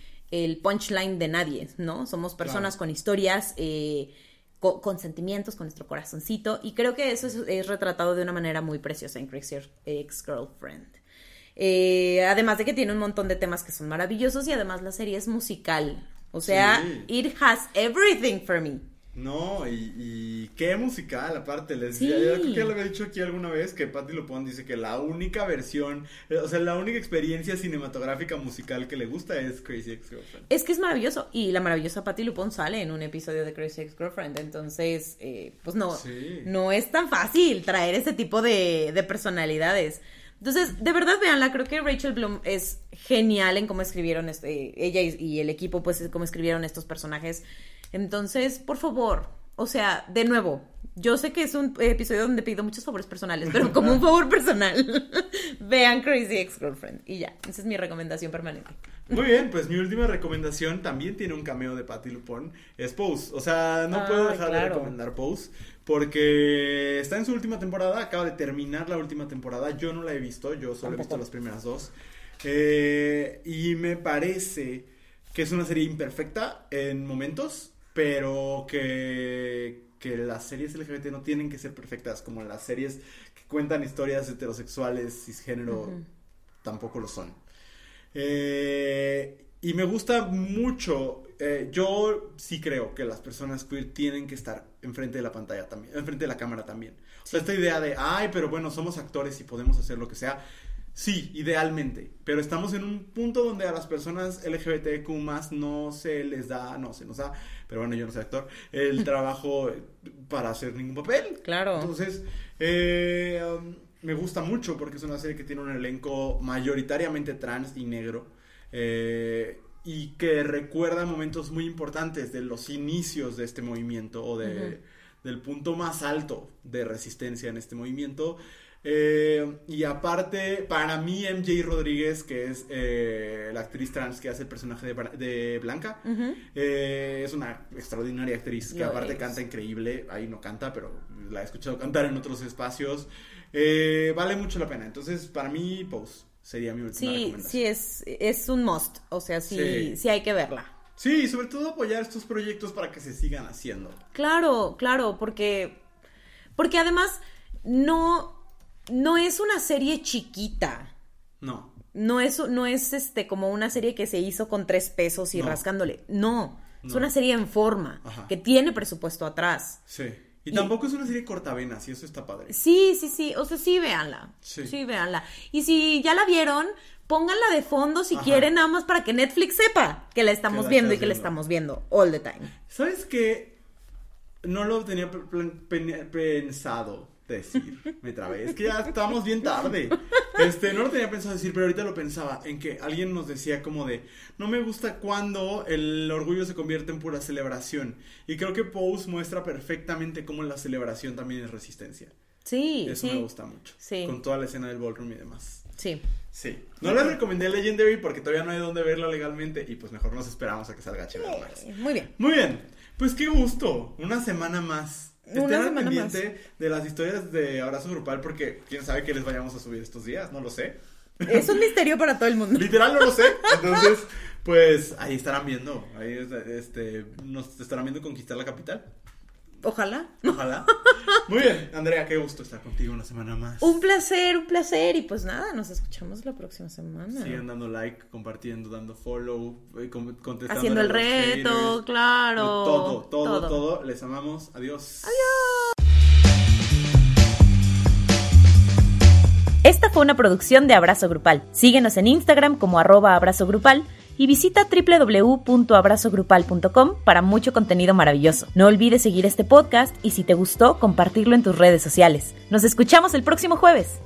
A: punchline de nadie, ¿no? Somos personas con historias, con, sentimientos, con nuestro corazoncito, y creo que eso es, retratado de una manera muy preciosa en Crazy Ex-Girlfriend. además de que tiene un montón de temas que son maravillosos y además la serie es musical. O sea, it has everything for me.
B: No, y, qué musical, aparte, les sí. creo que lo había dicho aquí alguna vez que Patti Lupón dice que la única versión, o sea, la única experiencia cinematográfica musical que le gusta es Crazy Ex-Girlfriend.
A: Es que es maravilloso, y la maravillosa Patti Lupón sale en un episodio de Crazy Ex-Girlfriend, entonces, eh, pues no, no es tan fácil traer ese tipo de, de personalidades. Entonces, de verdad, veanla, creo que Rachel Bloom es genial en cómo escribieron, este, ella y, el equipo, pues, cómo escribieron estos personajes. Entonces, por favor, o sea, de nuevo, yo sé que es un episodio donde pido muchos favores personales, pero como un favor personal, vean Crazy Ex-Girlfriend. Y ya, esa es mi recomendación permanente.
B: Muy bien, pues mi última recomendación también tiene un cameo de Patty Lupón, es Pose. O sea, no puedo dejar de recomendar Pose. Porque está en su última temporada, acaba de terminar la última temporada. Yo no la he visto, yo solo he visto las primeras dos. Eh, y me parece que es una serie imperfecta en momentos, pero que, que las series LGBT no tienen que ser perfectas, como las series que cuentan historias heterosexuales, cisgénero, tampoco lo son. Eh, y me gusta mucho eh, yo sí creo que las personas queer tienen que estar enfrente de la pantalla también, enfrente de la cámara también. O sea, esta idea de, ay, pero bueno, somos actores y podemos hacer lo que sea. Sí, idealmente, pero estamos en un punto donde a las personas LGBTQ más no se les da, no se nos da, pero bueno, yo no soy actor, el trabajo para hacer ningún papel.
A: Claro.
B: Entonces, eh, um, me gusta mucho porque es una serie que tiene un elenco mayoritariamente trans y negro. Eh, y que recuerda momentos muy importantes de los inicios de este movimiento o de, del punto más alto de resistencia en este movimiento. Eh, y aparte, para mí, MJ Rodríguez, que es eh, la actriz trans que hace el personaje de, Blanca, eh, es una extraordinaria actriz que
A: Lo
B: aparte
A: es.
B: canta increíble. Ahí no canta, pero la he escuchado cantar en otros espacios. Eh, vale mucho la pena. Entonces, para mí, Pose sería mi última
A: Sí,
B: recomendación.
A: sí, es, es un must. O sea, sí,
B: Sí.
A: sí hay que verla.
B: Sí, y sobre todo apoyar estos proyectos para que se sigan haciendo.
A: Claro, claro, porque. Porque además, no. No es una serie chiquita.
B: No.
A: No es, no es este como una serie que se hizo con tres pesos y
B: No.
A: rascándole. No. Es una serie en forma,
B: Ajá.
A: que tiene presupuesto atrás.
B: Sí. Y,
A: Y-
B: tampoco es una serie cortavenas, y eso está padre.
A: Sí, sí, sí. O sea, sí, véanla.
B: Sí.
A: Sí. véanla. Y si ya la vieron, pónganla de fondo si
B: Ajá.
A: quieren, nada más para que Netflix sepa que la estamos
B: la
A: viendo y que la estamos viendo all the time.
B: ¿Sabes qué? No lo tenía pensado decir. Me trabé. Es que ya estamos bien tarde. Este, no lo tenía pensado decir, pero ahorita lo pensaba. En que alguien nos decía como de. No me gusta cuando el orgullo se convierte en pura celebración. Y creo que Pose muestra perfectamente cómo la celebración también es resistencia.
A: Sí,
B: Eso
A: sí.
B: me gusta mucho.
A: Sí.
B: Con toda la escena del ballroom y demás.
A: Sí.
B: Sí. No les recomendé Legendary porque todavía no hay dónde verla legalmente. Y pues mejor nos esperamos a que salga HBO Max.
A: Muy bien.
B: Muy bien, pues qué gusto, una semana más.
A: Una
B: Estén al
A: semana
B: pendiente de las historias de abrazo grupal porque quién sabe qué les vayamos a subir estos días, no lo sé.
A: Es un misterio para todo el mundo.
B: Literal no lo sé. Entonces, pues ahí estarán viendo, ahí este nos estarán viendo conquistar la capital.
A: Ojalá.
B: Ojalá. Muy bien, Andrea, qué gusto estar contigo una semana más.
A: Un placer, un placer. Y pues nada, nos escuchamos la próxima semana.
B: Sigan dando like, compartiendo, dando follow, eh, contestando
A: Haciendo el reto,
B: haters.
A: claro.
B: Todo, todo, todo, Les amamos. Adiós.
C: Esta fue una producción de Abrazo Grupal. Síguenos en Instagram como arroba abrazo grupal y visita www.abrazogrupal.com para mucho contenido maravilloso. No olvides seguir este podcast y si te gustó, compartirlo en tus redes sociales. Nos escuchamos el próximo jueves.